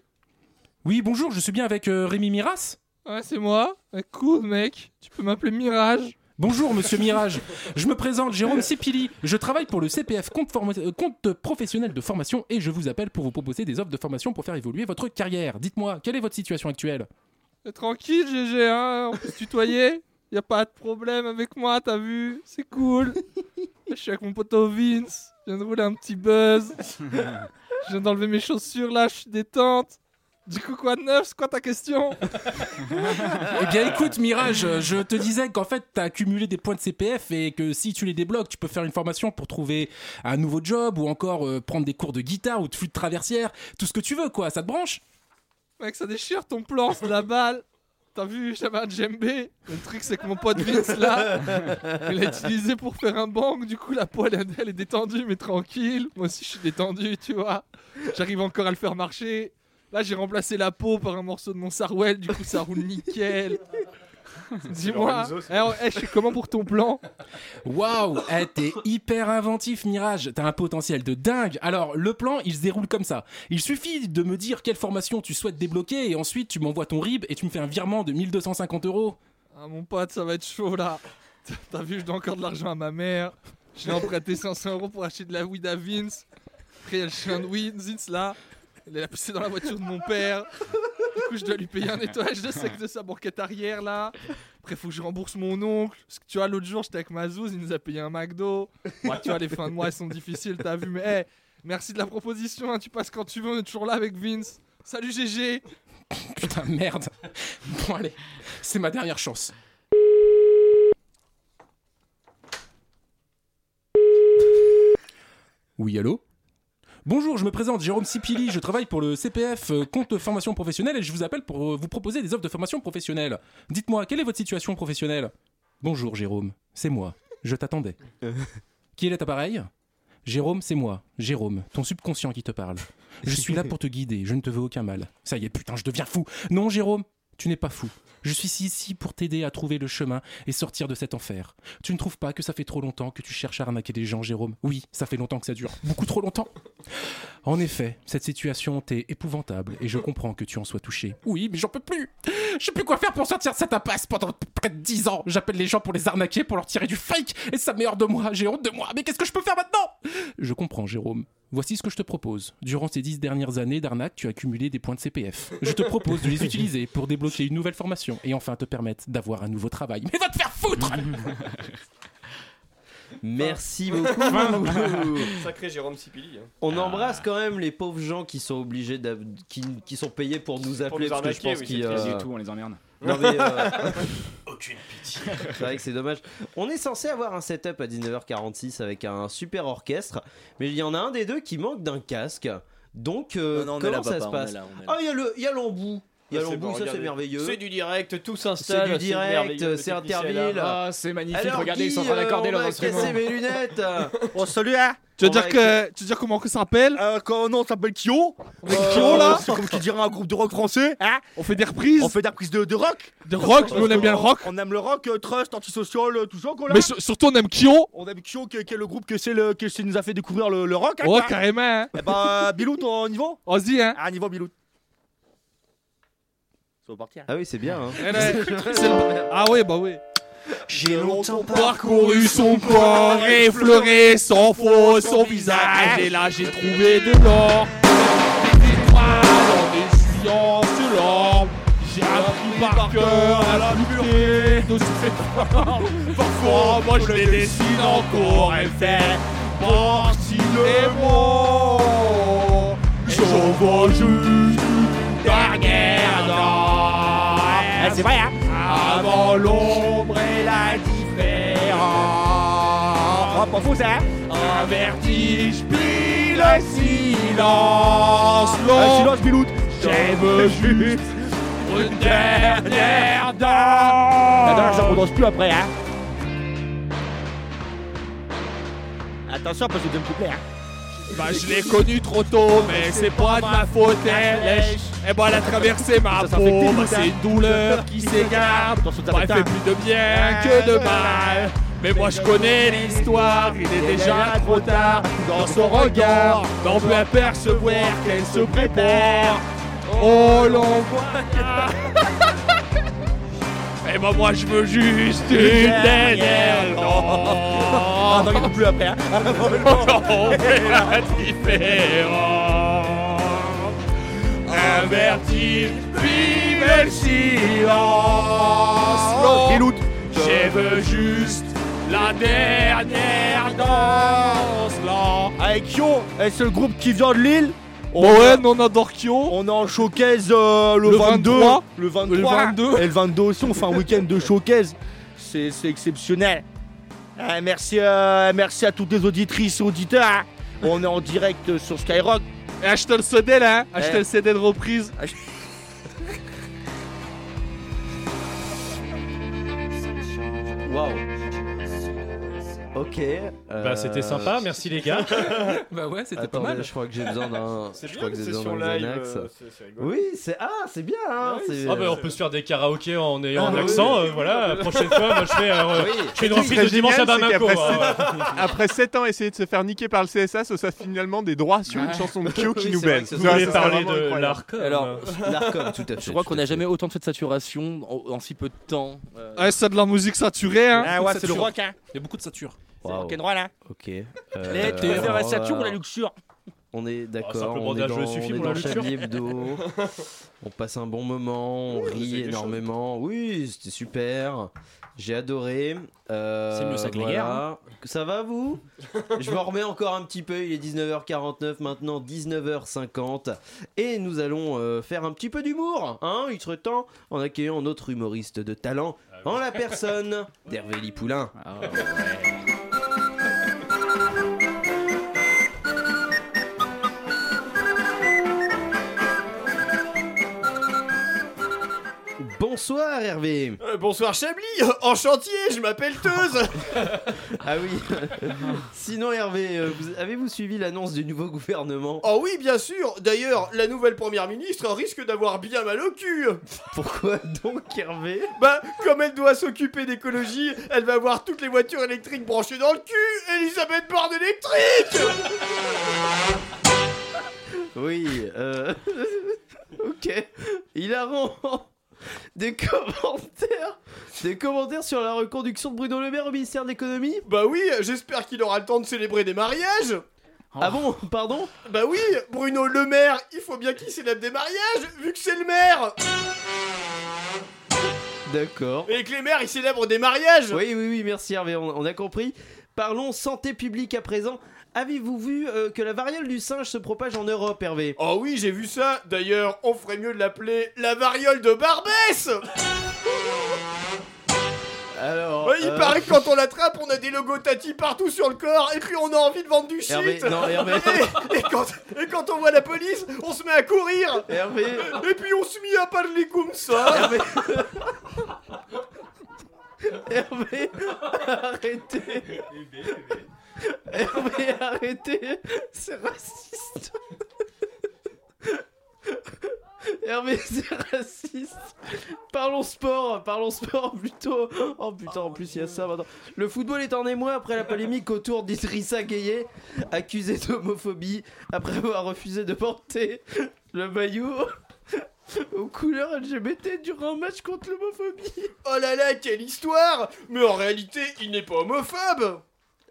Speaker 14: Oui, bonjour, je suis bien avec euh, Rémi Miras
Speaker 11: Ouais, c'est moi. Cool, mec. Tu peux m'appeler Mirage.
Speaker 14: Bonjour Monsieur Mirage, je me présente Jérôme Sipili, je travaille pour le CPF compte, euh, professionnel de formation et je vous appelle pour vous proposer des offres de formation pour faire évoluer votre carrière. Dites-moi, quelle est votre situation actuelle
Speaker 11: Tranquille, GG, hein. On peut se tutoyer. Y a pas de problème avec moi, t'as vu C'est cool. Je suis avec mon poteau Vince. Je viens de rouler un petit buzz. Je viens d'enlever mes chaussures là, je suis détente. Du coup, quoi de neuf? C'est quoi ta question?
Speaker 14: Eh bien écoute Mirage, je te disais qu'en fait t'as accumulé des points de CPF et que si tu les débloques, tu peux faire une formation pour trouver un nouveau job ou encore euh, prendre des cours de guitare ou de flûte traversière, tout ce que tu veux quoi, ça te branche?
Speaker 11: Mec, ça déchire ton plan, c'est de la balle. T'as vu, j'avais un djembé. Le truc, c'est que mon pote Vince là, il l'a utilisé pour faire un bang. Du coup, la poêle, elle, est détendue, mais tranquille. Moi aussi, je suis détendu, tu vois. J'arrive encore à le faire marcher. Là, j'ai remplacé la peau par un morceau de mon Sarwell. Du coup, ça roule nickel. Dis-moi, eh, oh, eh, je suis comment pour ton plan
Speaker 14: Waouh, eh, t'es hyper inventif Mirage, t'as un potentiel de dingue. Alors le plan, il se déroule comme ça. Il suffit de me dire quelle formation tu souhaites débloquer et ensuite tu m'envoies ton RIB et tu me fais un virement de 1250 euros.
Speaker 11: Ah, mon pote, ça va être chaud là. T'as vu, je dois encore de l'argent à ma mère. Je lui ai emprunté 500 euros pour acheter de la weed à Vince. Après, il y a le chien de weed, Vince là. Il a poussé dans la voiture de mon père. Du coup, je dois lui payer un nettoyage de sec de sa banquette arrière là. Après, faut que je rembourse mon oncle. Parce que tu vois, l'autre jour, j'étais avec Mazouz, il nous a payé un McDo. Bon, tu vois, les fins de mois, elles sont difficiles, t'as vu. Mais hey, merci de la proposition. hein. Tu passes quand tu veux, on est toujours là avec Vince. Salut GG.
Speaker 14: Putain merde. Bon allez, c'est ma dernière chance. Oui, allô? Bonjour, je me présente Jérôme Sipili, je travaille pour le CPF euh, compte formation professionnelle et je vous appelle pour euh, vous proposer des offres de formation professionnelle. Dites-moi, quelle est votre situation professionnelle? Bonjour Jérôme, c'est moi, je t'attendais. Qui est l'appareil Jérôme, c'est moi, Jérôme, ton subconscient qui te parle. Je suis là pour te guider, je ne te veux aucun mal. Ça y est, putain, je deviens fou. Non, Jérôme, tu n'es pas fou. Je suis ici pour t'aider à trouver le chemin et sortir de cet enfer. Tu ne trouves pas que ça fait trop longtemps que tu cherches à arnaquer des gens, Jérôme? Oui, ça fait longtemps que ça dure. Beaucoup trop longtemps. En effet, cette situation t'est épouvantable et je comprends que tu en sois touché. Oui, mais j'en peux plus. Je sais plus quoi faire pour sortir de cette impasse pendant près de 10 ans. J'appelle les gens pour les arnaquer, pour leur tirer du fake et ça me met hors de moi. J'ai honte de moi. Mais qu'est-ce que je peux faire maintenant? Je comprends, Jérôme. Voici ce que je te propose. Durant ces 10 dernières années d'arnaque, tu as accumulé des points de CPF. Je te propose de les utiliser pour débloquer une nouvelle formation et enfin te permettre d'avoir un nouveau travail. Mais va te faire foutre
Speaker 1: Merci beaucoup.
Speaker 13: Sacré Jérôme Sipili. hein.
Speaker 1: On embrasse quand même les pauvres gens qui sont obligés qui, qui sont payés pour nous appeler
Speaker 13: nous
Speaker 1: parce que je
Speaker 13: arnaquer,
Speaker 1: pense
Speaker 13: oui,
Speaker 1: qu'ils
Speaker 13: c'est triste.
Speaker 1: euh,
Speaker 16: Du tout, on les emmerde.
Speaker 1: Non mais euh,
Speaker 10: Aucune pitié.
Speaker 1: c'est vrai que c'est dommage. On est censé avoir un setup à 19h46 avec un super orchestre, mais il y en a un des deux qui manque d'un casque. Donc euh,
Speaker 20: Non, non, on est
Speaker 1: comment
Speaker 20: là,
Speaker 1: ça
Speaker 20: papa,
Speaker 1: se
Speaker 20: on
Speaker 1: passe
Speaker 20: est là, on est là.
Speaker 1: Ah il y a le il y a l'embout. Il y a
Speaker 13: c'est bon,
Speaker 1: ça c'est merveilleux.
Speaker 13: C'est du direct, tout
Speaker 1: C'est
Speaker 13: s'installe.
Speaker 1: du direct, c'est Interville.
Speaker 16: Ah, c'est magnifique.
Speaker 1: Alors,
Speaker 16: Regardez, ils sont en train d'accorder
Speaker 1: euh,
Speaker 16: leurs
Speaker 1: on va
Speaker 16: instruments.
Speaker 1: casser mes lunettes?
Speaker 20: Oh, salut, hein
Speaker 11: Tu veux
Speaker 1: On
Speaker 11: dire que tu veux dire comment que ça s'appelle?
Speaker 20: Euh, quand, Non, on s'appelle Kyo?
Speaker 11: Kyo, là
Speaker 20: C'est comme qui dirait un groupe de rock français. Hein?
Speaker 11: On fait des reprises
Speaker 20: on fait des reprises de, de rock.
Speaker 11: de rock, nous on aime bien le rock.
Speaker 20: On aime le rock, euh, Trust, Antisocial, euh, tout ça, quoi, là.
Speaker 11: Mais sur- surtout on aime Kyo.
Speaker 20: On aime Kyo, qui, qui est le groupe que c'est le, que c'est nous a fait découvrir le, le rock. hein,
Speaker 11: Ouais, carrément. Hein.
Speaker 20: Eh bah, Bilou, ton niveau?
Speaker 11: Vas-y hein.
Speaker 20: Ah, niveau Bilou. Ça va partir.
Speaker 1: Ah oui, c'est bien hein.
Speaker 11: Eh, le- Ah ouais, bah ouais.
Speaker 1: J'ai longtemps
Speaker 11: Parcouru son corps, effleuré son faux, son visage. Et là j'ai trouvé de l'or. Des étoiles en essuyant ce l'or. J'ai appris par cœur à la pureté de ses. Parfois, moi je les dessine encore et fait partie de moi. Je vois juste une dernière danse.
Speaker 20: C'est vrai, hein
Speaker 11: Avant l'ombre et la différence.
Speaker 20: Oh, pas faux, ça, hein
Speaker 11: Un vertige puis le silence. Long,
Speaker 20: silence, Bilou.
Speaker 11: j'aime juste une dernière danse.
Speaker 20: La dernière, ça ne plus après, hein Attention, parce que je vais me couper, hein
Speaker 11: Bah, je l'ai connue trop tôt, mais c'est pas de ma faute, elle lèche. Et bah, elle a traversé ma peau, bah, c'est une douleur qui s'égare. Bah, elle fait plus de bien que de mal. Mais moi je connais l'histoire, il est déjà trop tard. Dans son regard, on peut apercevoir qu'elle se prépare. Oh l'on voit. Et bah moi je veux juste une dernière
Speaker 20: Ah, non, il n'y plus après, hein
Speaker 11: on fait la différence. Un vertige, vive le silence. Je veux juste la dernière danse là.
Speaker 20: Avec eh, c'est le groupe qui vient de Lille.
Speaker 11: Ouais, nous, on adore Kyo.
Speaker 20: On est en showcase euh, le,
Speaker 11: Le
Speaker 20: 22.
Speaker 11: 23.
Speaker 20: Le 23.
Speaker 11: Le 22.
Speaker 20: Et le 22 aussi, on fait un week-end de showcase. C'est exceptionnel. Eh, merci, euh, merci à toutes les auditrices et auditeurs. hein. On est en direct sur Skyrock.
Speaker 11: Et achetez le CD là, hein. achetez
Speaker 20: Eh.
Speaker 11: le CD de reprise.
Speaker 1: Waouh. Ok.
Speaker 10: Bah, c'était sympa, merci les gars.
Speaker 14: Bah ouais, c'était pas mal.
Speaker 1: je crois que j'ai besoin d'un.
Speaker 13: C'est
Speaker 1: Je
Speaker 13: bien,
Speaker 1: crois que
Speaker 13: une
Speaker 1: j'ai besoin
Speaker 13: session
Speaker 1: d'un
Speaker 13: live, euh.
Speaker 1: Oui, c'est ah, c'est bien. Hein, c'est-
Speaker 10: Ah bah on peut se faire des karaokés en ayant
Speaker 1: Ah
Speaker 10: un
Speaker 1: oui.
Speaker 10: accent, euh, voilà, la prochaine fois moi je fais, euh,
Speaker 1: Oui.
Speaker 10: je fais une reprise de dimanche à Bamako. hein.
Speaker 2: sept- Après 7 ans, essayer de se faire niquer par le CSA, ce soit finalement des droits sur une
Speaker 14: Ouais.
Speaker 2: chanson de Kyo qui nous baise.
Speaker 10: Vous voulez
Speaker 2: Ça
Speaker 10: parler de l'ARCOM
Speaker 20: Alors,
Speaker 1: L'ARCOM, tout à fait.
Speaker 20: Je crois qu'on n'a jamais autant de cette saturation en, si peu de temps. Euh,
Speaker 11: Ouais, c'est de la musique saturée hein.
Speaker 20: Ah ouais, c'est le rock, hein.
Speaker 14: Il y a beaucoup de sature.
Speaker 20: C'est
Speaker 1: Waouh.
Speaker 20: rock'n'roll, hein.
Speaker 1: Ok.
Speaker 20: Les,
Speaker 1: Euh,
Speaker 20: la sature ou la
Speaker 1: alors,
Speaker 20: luxure
Speaker 1: On est d'accord,
Speaker 10: simplement
Speaker 1: on est
Speaker 10: d'âge
Speaker 1: dans,
Speaker 10: suffit
Speaker 1: on est
Speaker 10: pour
Speaker 1: dans
Speaker 10: la lecture.
Speaker 1: Chablis Hebdo. on passe un bon moment, on rit énormément. Oui, c'était super. J'ai adoré. Euh,
Speaker 16: C'est mieux ça que les guerres,
Speaker 1: voilà. Ça va vous? Je me remets encore un petit peu. Il est 19h49 maintenant, 19h50, et nous allons euh, faire un petit peu d'humour. Hein Il serait temps en accueillant notre humoriste de talent, en la personne d'Hervé Lipoulin.
Speaker 16: Ah,
Speaker 1: Bonsoir Hervé.
Speaker 13: Euh, bonsoir Chablis, en chantier, je m'appelle Teuse.
Speaker 1: Ah oui. Sinon Hervé, euh, vous- avez-vous suivi l'annonce du nouveau gouvernement?
Speaker 13: Oh oui, bien sûr. D'ailleurs, la nouvelle première ministre risque d'avoir bien mal au cul.
Speaker 1: Pourquoi donc Hervé?
Speaker 13: Bah, comme elle doit s'occuper d'écologie, elle va avoir toutes les voitures électriques branchées dans le cul. Elisabeth Borne électrique.
Speaker 1: Oui, euh... ok. Hilarant. Des commentaires Des commentaires sur la reconduction de Bruno Le Maire au ministère de l'économie
Speaker 13: Bah oui, j'espère qu'il aura le temps de célébrer des mariages
Speaker 1: Ah bon Pardon?
Speaker 13: Bah oui, Bruno Le Maire, il faut bien qu'il célèbre des mariages, vu que c'est le maire
Speaker 1: D'accord.
Speaker 13: Et que les maires, ils célèbrent des mariages
Speaker 1: Oui, oui, oui, merci Hervé, on, on a compris. Parlons santé publique à présent. Avez-vous vu euh, que la variole du singe se propage en Europe, Hervé?
Speaker 13: Oh oui, j'ai vu ça. D'ailleurs, on ferait mieux de l'appeler la variole de Barbès
Speaker 1: Alors.
Speaker 13: Ouais, Il
Speaker 1: euh,
Speaker 13: paraît que quand on l'attrape, on a des logos Tati partout sur le corps et puis on a envie de vendre du shit.
Speaker 1: Hervé, non, Hervé.
Speaker 13: Et, et quand, et quand on voit la police, on se met à courir.
Speaker 1: Hervé.
Speaker 13: Et puis on se met à parler comme ça.
Speaker 1: Hervé. Hervé, arrêtez. Hervé, arrêtez. C'est raciste. Hervé, c'est raciste. Parlons sport, parlons sport plutôt. Oh putain, en plus il y a ça maintenant. Le football est en émoi après la polémique autour d'Idrissa Gueye, accusé d'homophobie après avoir refusé de porter le maillot aux couleurs LGBT durant un match contre l'homophobie.
Speaker 13: Oh là là, quelle histoire Mais en réalité, il n'est pas homophobe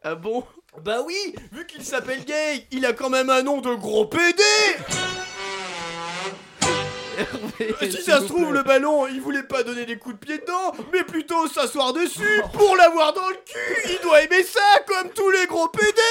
Speaker 1: Ah bon?
Speaker 13: Bah oui, vu qu'il s'appelle gay, il a quand même un nom de gros PD Si
Speaker 1: s'il
Speaker 13: ça
Speaker 1: vous
Speaker 13: se trouve,
Speaker 1: plaît.
Speaker 13: le ballon, il voulait pas donner des coups de pied dedans, mais plutôt s'asseoir dessus pour l'avoir dans le cul. Il doit aimer ça, comme tous les gros PD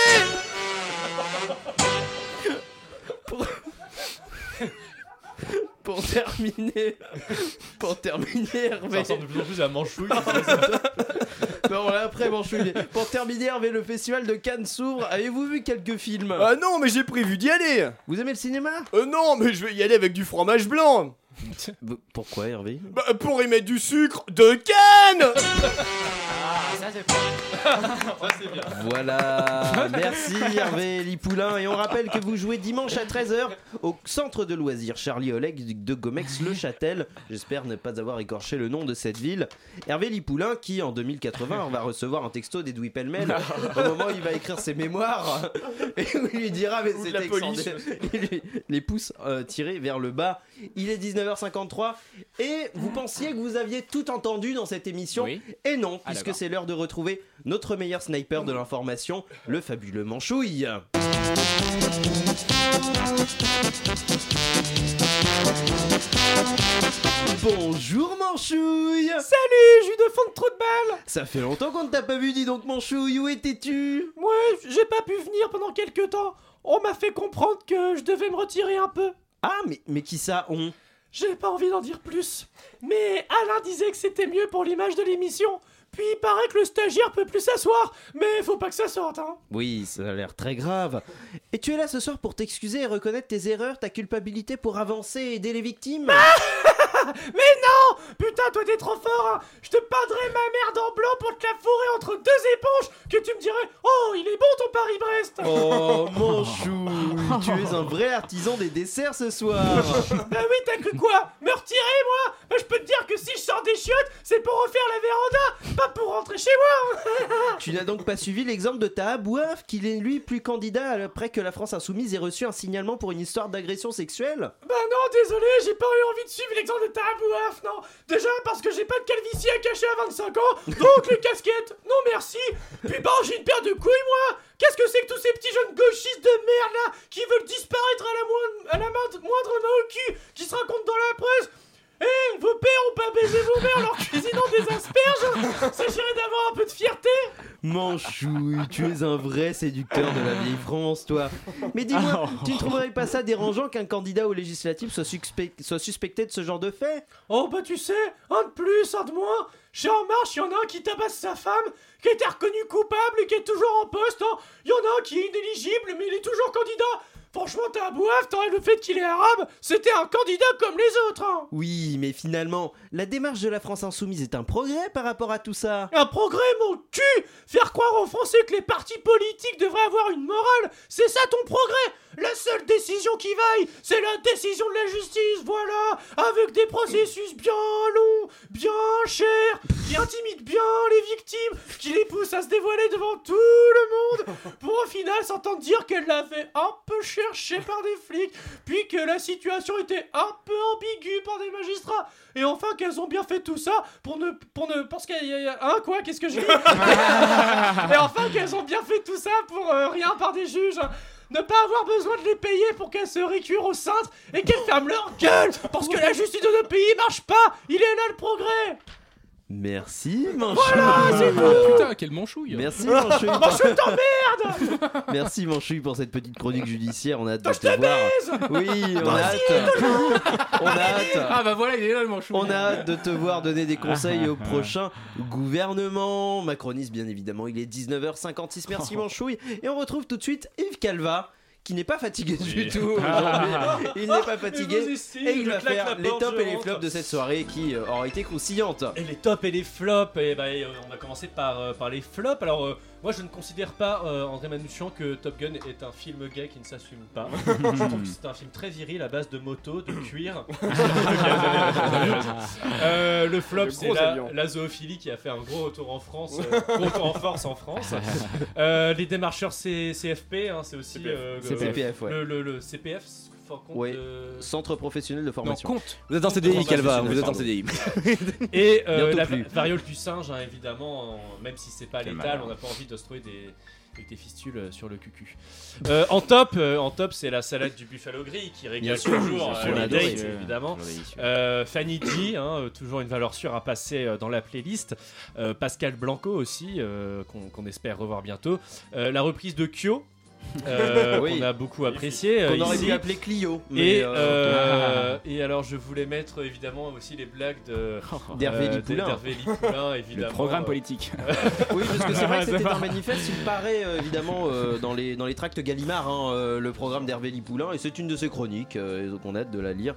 Speaker 1: Pour terminer, pour terminer, Hervé.
Speaker 10: Ça ressemble de plus en plus à Manchouille.
Speaker 1: Après, Manchouille. Pour terminer, Hervé, le festival de Cannes s'ouvre. Avez-vous vu quelques films?
Speaker 13: Ah non, mais j'ai prévu d'y aller
Speaker 1: Vous aimez le cinéma?
Speaker 13: Euh non, mais je vais y aller avec du fromage blanc
Speaker 1: Pourquoi, Hervé
Speaker 13: Bah pour y mettre du sucre de canne
Speaker 12: Ah, ça c'est bien.
Speaker 1: Voilà, merci Hervé Lipoulin. Et on rappelle que vous jouez dimanche à 13h au centre de loisirs Charlie Oleg de Gomex-le-Châtel. J'espère ne pas avoir écorché le nom de cette ville. Hervé Lipoulin, qui en 2080 va recevoir un texto d'Edoui Pellemel au moment où il va écrire ses mémoires et où il lui dira Mais c'est
Speaker 13: la police.
Speaker 1: extraordinaire. Il lui- les pouces euh, tirés vers le bas. Il est 19h53 et vous pensiez que vous aviez tout entendu dans cette émission.
Speaker 16: Oui.
Speaker 1: Et non,
Speaker 16: Ah,
Speaker 1: puisque c'est l'heure de retrouver notre meilleur sniper de l'information, le fabuleux Manchouille. Bonjour Manchouille
Speaker 12: Salut, j'ai eu de fond de trou de balle
Speaker 1: Ça fait longtemps qu'on ne t'a pas vu, dis donc Manchouille, où étais-tu?
Speaker 12: Moi, j'ai pas pu venir pendant quelques temps. On m'a fait comprendre que je devais me retirer un peu.
Speaker 1: Ah, mais, mais qui ça, on?
Speaker 12: J'ai pas envie d'en dire plus. Mais Alain disait que c'était mieux pour l'image de l'émission. Puis il paraît que le stagiaire peut plus s'asseoir. Mais faut pas que ça sorte, hein.
Speaker 1: Oui, ça a l'air très grave. Et tu es là ce soir pour t'excuser et reconnaître tes erreurs, ta culpabilité pour avancer et aider les victimes?
Speaker 12: Mais non Putain, toi t'es trop fort hein. Je te peindrai ma merde en blanc pour te la fourrer entre deux éponges Que tu me dirais Oh, il est bon ton Paris-Brest.
Speaker 1: Oh Manchouille, tu es un vrai artisan des desserts ce soir.
Speaker 12: Bah oui, t'as cru quoi Me retirer, moi Bah je peux te dire que si je sors des chiottes, c'est pour refaire la véranda, pas pour rentrer chez moi.
Speaker 1: Tu n'as donc pas suivi l'exemple de ta Abouaf, qu'il est lui plus candidat après que la France Insoumise ait reçu un signalement pour une histoire d'agression sexuelle?
Speaker 12: Bah non, désolé, j'ai pas eu envie de suivre l'exemple de non. Déjà parce que j'ai pas de calvitie à cacher à 25 ans, donc les casquettes, non merci. Puis bon, j'ai une paire de couilles, moi. Qu'est-ce que c'est que tous ces petits jeunes gauchistes de merde, là, qui veulent disparaître à la, moindre, à la moindre main au cul, qui se racontent dans la presse. Eh, vos pères ont pas baisé vos mères en leur cuisinant des asperges. S'agirait d'avoir un peu de fierté
Speaker 1: Manchouille, tu es un vrai séducteur de la vieille France, toi. Mais dis-moi, tu ne trouverais pas ça dérangeant qu'un candidat aux législatives soit, suspect- soit suspecté de ce genre de fait?
Speaker 12: Oh bah tu sais, un de plus, un de moins. Chez En Marche, il y en a un qui tabasse sa femme, qui a été reconnu coupable et qui est toujours en poste. hein. Il y en a un qui est inéligible, mais il est toujours candidat. Franchement, t'as un bouaf, t'aurais le fait qu'il est arabe, c'était un candidat comme les autres. hein.
Speaker 1: Oui, mais finalement, la démarche de la France Insoumise est un progrès par rapport à tout ça.
Speaker 12: Un progrès, mon cul Faire croire aux Français que les partis politiques devraient avoir une morale, c'est ça ton progrès La seule décision qui vaille, c'est la décision de la justice, voilà Avec des processus bien longs, bien chers, qui intimident bien les victimes, qui les poussent à se dévoiler devant tout le monde, pour au final s'entendre dire qu'elle l'a fait un peu cher faire chier par des flics, puis que la situation était un peu ambiguë par des magistrats, et enfin qu'elles ont bien fait tout ça pour ne. pour ne. parce qu'il y a. y a- Hein, quoi Qu'est-ce que j'ai dit? Et enfin qu'elles ont bien fait tout ça pour euh, rien par des juges ne pas avoir besoin de les payer pour qu'elles se récurent au cintre et qu'elles ferment leur gueule parce que la justice de notre pays marche pas. Il est là le progrès
Speaker 1: Merci, Manchouille.
Speaker 12: Voilà, c'est tout.
Speaker 14: Ah, Putain, quel manchouille
Speaker 1: Merci, Manchouille.
Speaker 12: Manchouille t'emmerde
Speaker 1: Merci, Manchouille, pour cette petite chronique judiciaire. On a hâte de te
Speaker 12: te
Speaker 1: voir. Oui, on a hâte. On a hâte.
Speaker 14: Ah bah voilà, il est là le manchouille.
Speaker 1: On a hâte de te voir donner des conseils au prochain gouvernement. Macroniste, bien évidemment. Il est 19h56. Merci, Manchouille. Et on retrouve tout de suite Yves Calva. Qui n'est pas fatigué du tout aujourd'hui. Il n'est pas fatigué.
Speaker 10: Vous estime,
Speaker 1: Et il va faire les tops et les flops de cette soirée qui euh, aura été croustillante.
Speaker 10: Et les tops et les flops, et bah, et, euh, on va commencer par, euh, par les flops. Alors, euh, moi je ne considère pas, euh, André Manouchian, que Top Gun est un film gay qui ne s'assume pas. je trouve que c'est un film très viril à base de moto, de cuir. Euh, le flop, c'est la, zoophilie qui a fait un gros retour en France, euh, gros retour en force en France. Euh, les démarcheurs C- CFP, hein, c'est aussi
Speaker 1: CPF.
Speaker 10: euh,
Speaker 1: CPF, ouais.
Speaker 10: le, le- le CPF, for compte
Speaker 1: Ouais.
Speaker 10: de-
Speaker 1: Centre professionnel de formation.
Speaker 10: Non, compte.
Speaker 20: Vous êtes en CDI, Calva, vous êtes en. CDI.
Speaker 10: Et euh, la
Speaker 20: plus.
Speaker 10: variole du singe, hein, évidemment, en- même si c'est pas létal, on n'a pas envie de se trouver des, avec des fistules euh, sur le cucu. Euh, en top, euh, en top, c'est la salade du buffalo gris qui régale toujours euh, les dates, évidemment. Euh, Fanny G, hein, toujours une valeur sûre à passer euh, dans la playlist. Euh, Pascal Blanco aussi, euh, qu'on espère revoir bientôt. Euh, la reprise de Kyo. Euh,
Speaker 1: Oui.
Speaker 10: qu'on a beaucoup apprécié euh,
Speaker 1: Qu'on aurait dû appeler Clio, mais,
Speaker 10: et,
Speaker 1: euh,
Speaker 10: euh, et alors je voulais mettre évidemment aussi les blagues de
Speaker 1: D'Hervé Lipoulin.
Speaker 10: évidemment.
Speaker 16: programme politique.
Speaker 1: Oui, parce que c'est vrai que c'était un manifeste, il paraît évidemment dans, les, dans les tracts Gallimard, hein, le programme d'Hervé Lipoulin, et c'est une de ses chroniques, et donc on a hâte de la lire.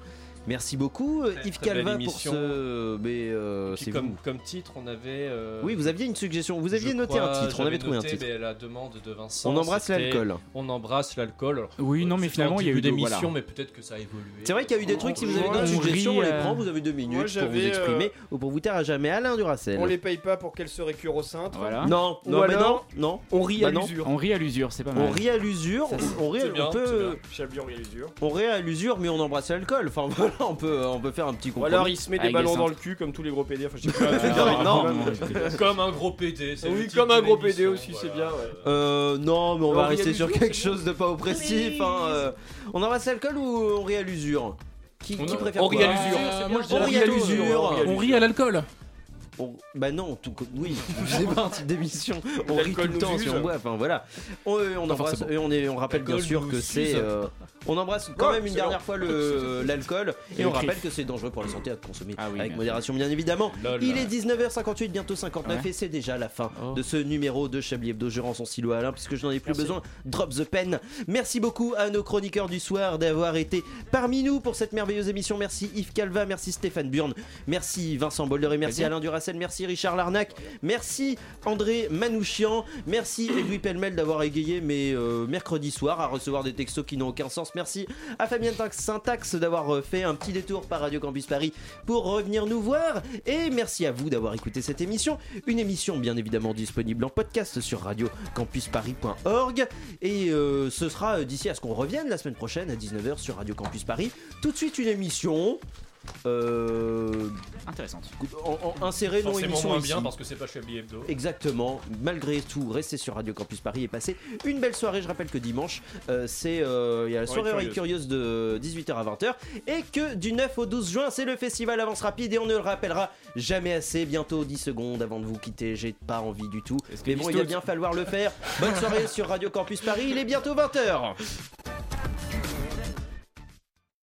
Speaker 1: Merci beaucoup, euh, Yves
Speaker 10: très
Speaker 1: Calva, pour ce. Mais euh,
Speaker 10: Puis
Speaker 1: c'est
Speaker 10: comme,
Speaker 1: vous.
Speaker 10: comme titre, on avait. euh,
Speaker 1: Oui, vous aviez une suggestion, vous aviez noté
Speaker 10: crois,
Speaker 1: un titre, on avait trouvé un titre.
Speaker 10: mais la demande de Vincent.
Speaker 1: On embrasse l'alcool.
Speaker 10: On embrasse l'alcool.
Speaker 16: Oui, non, mais finalement,
Speaker 10: en
Speaker 16: il y a eu de-
Speaker 10: d'émission,
Speaker 16: voilà.
Speaker 10: mais peut-être que ça a évolué.
Speaker 1: C'est vrai qu'il y a eu des trucs, si vous avez d'autres
Speaker 13: on
Speaker 1: suggestions, on les
Speaker 16: euh,
Speaker 1: prend, vous avez deux minutes pour vous exprimer
Speaker 13: euh,
Speaker 1: ou pour vous taire à jamais. Alain Duracel.
Speaker 13: On les paye pas pour qu'elles se récurent au cintre.
Speaker 16: Voilà.
Speaker 1: Non, non, mais non, non.
Speaker 13: on rit
Speaker 1: Bah
Speaker 13: à
Speaker 1: non.
Speaker 13: l'usure.
Speaker 16: On rit à l'usure, c'est pas mal.
Speaker 1: On rit à l'usure, on rit, on peut,
Speaker 13: on rit à l'usure.
Speaker 1: on rit à l'usure, mais on embrasse l'alcool. Enfin voilà, on peut, on peut faire un petit
Speaker 13: Ou
Speaker 1: compromis.
Speaker 13: alors il se met des
Speaker 16: Avec des
Speaker 13: ballons dans le cul comme tous les gros PD. Enfin, je sais truc
Speaker 1: non, non.
Speaker 10: Comme un gros PD. c'est le
Speaker 13: Oui,
Speaker 10: titre
Speaker 13: comme un gros PD
Speaker 10: l'émission,
Speaker 13: aussi,
Speaker 10: voilà.
Speaker 13: c'est bien. ouais.
Speaker 1: Euh, non, mais on
Speaker 13: On
Speaker 1: va rester sur quelque chose de pas oppressif. hein, euh. On embrasse l'alcool ou on rit à l'usure? Qui, qui
Speaker 14: On-
Speaker 1: préfère
Speaker 13: on rit
Speaker 1: quoi?
Speaker 13: à l'usure.
Speaker 14: Euh, moi, je
Speaker 1: On
Speaker 14: dirais
Speaker 1: rit à l'usure.
Speaker 14: On rit à l'alcool.
Speaker 1: On- Bah non, tout co- oui, c'est pas un type d'émission. On rit tout le temps si on boit. Enfin voilà. On, euh, on embrasse et on, est, on rappelle bien sûr que c'est. euh, on embrasse quand
Speaker 13: Ouais,
Speaker 1: même une dernière fois le l'alcool et
Speaker 16: Et
Speaker 1: on
Speaker 16: le
Speaker 1: rappelle que c'est dangereux pour la santé à consommer
Speaker 16: Ah oui,
Speaker 1: avec modération bien évidemment.
Speaker 10: Lol.
Speaker 1: Il est 19h58 bientôt 59
Speaker 16: Ouais.
Speaker 1: et c'est déjà la fin
Speaker 16: Oh.
Speaker 1: de ce numéro de Chablis Hebdo. Je rends son stylo à Alain puisque je n'en ai plus besoin. Drop the pen. Merci beaucoup à nos chroniqueurs du soir d'avoir été parmi nous pour cette merveilleuse émission. Merci Yves Calva, merci Stéphane Burn, merci Vincent Bolder et merci. Alain Merci Richard Larnac, merci André Manouchian, merci Edoui Pellemel d'avoir égayé mes euh, mercredis soirs à recevoir des textos qui n'ont aucun sens. Merci à Fabien Tax- Syntax d'avoir euh, fait un petit détour par Radio Campus Paris pour revenir nous voir. Et merci à vous d'avoir écouté cette émission. Une émission bien évidemment disponible en podcast sur radiocampusparis.org. Et euh, ce sera d'ici à ce qu'on revienne la semaine prochaine à 19h sur Radio Campus Paris. Tout de suite une émission. Euh,
Speaker 16: Intéressante.
Speaker 1: en, en- insérée non
Speaker 10: Forcément
Speaker 1: émission
Speaker 10: moins
Speaker 1: ici.
Speaker 10: bien parce que c'est pas Chablis Hebdo.
Speaker 1: Exactement. Malgré tout, restez sur Radio Campus Paris et passez une belle soirée. Je rappelle que dimanche, euh, c'est euh, il y a la soirée
Speaker 13: Oreille
Speaker 1: Oreille curieuse de 18h à 20h et que du 9 au 12 juin, c'est le festival Avance Rapide et on ne le rappellera jamais assez. Bientôt 10 secondes avant de vous quitter. J'ai pas envie du tout. Mais bon, il va bien falloir le faire. Bonne soirée sur Radio Campus Paris. Il est bientôt 20h.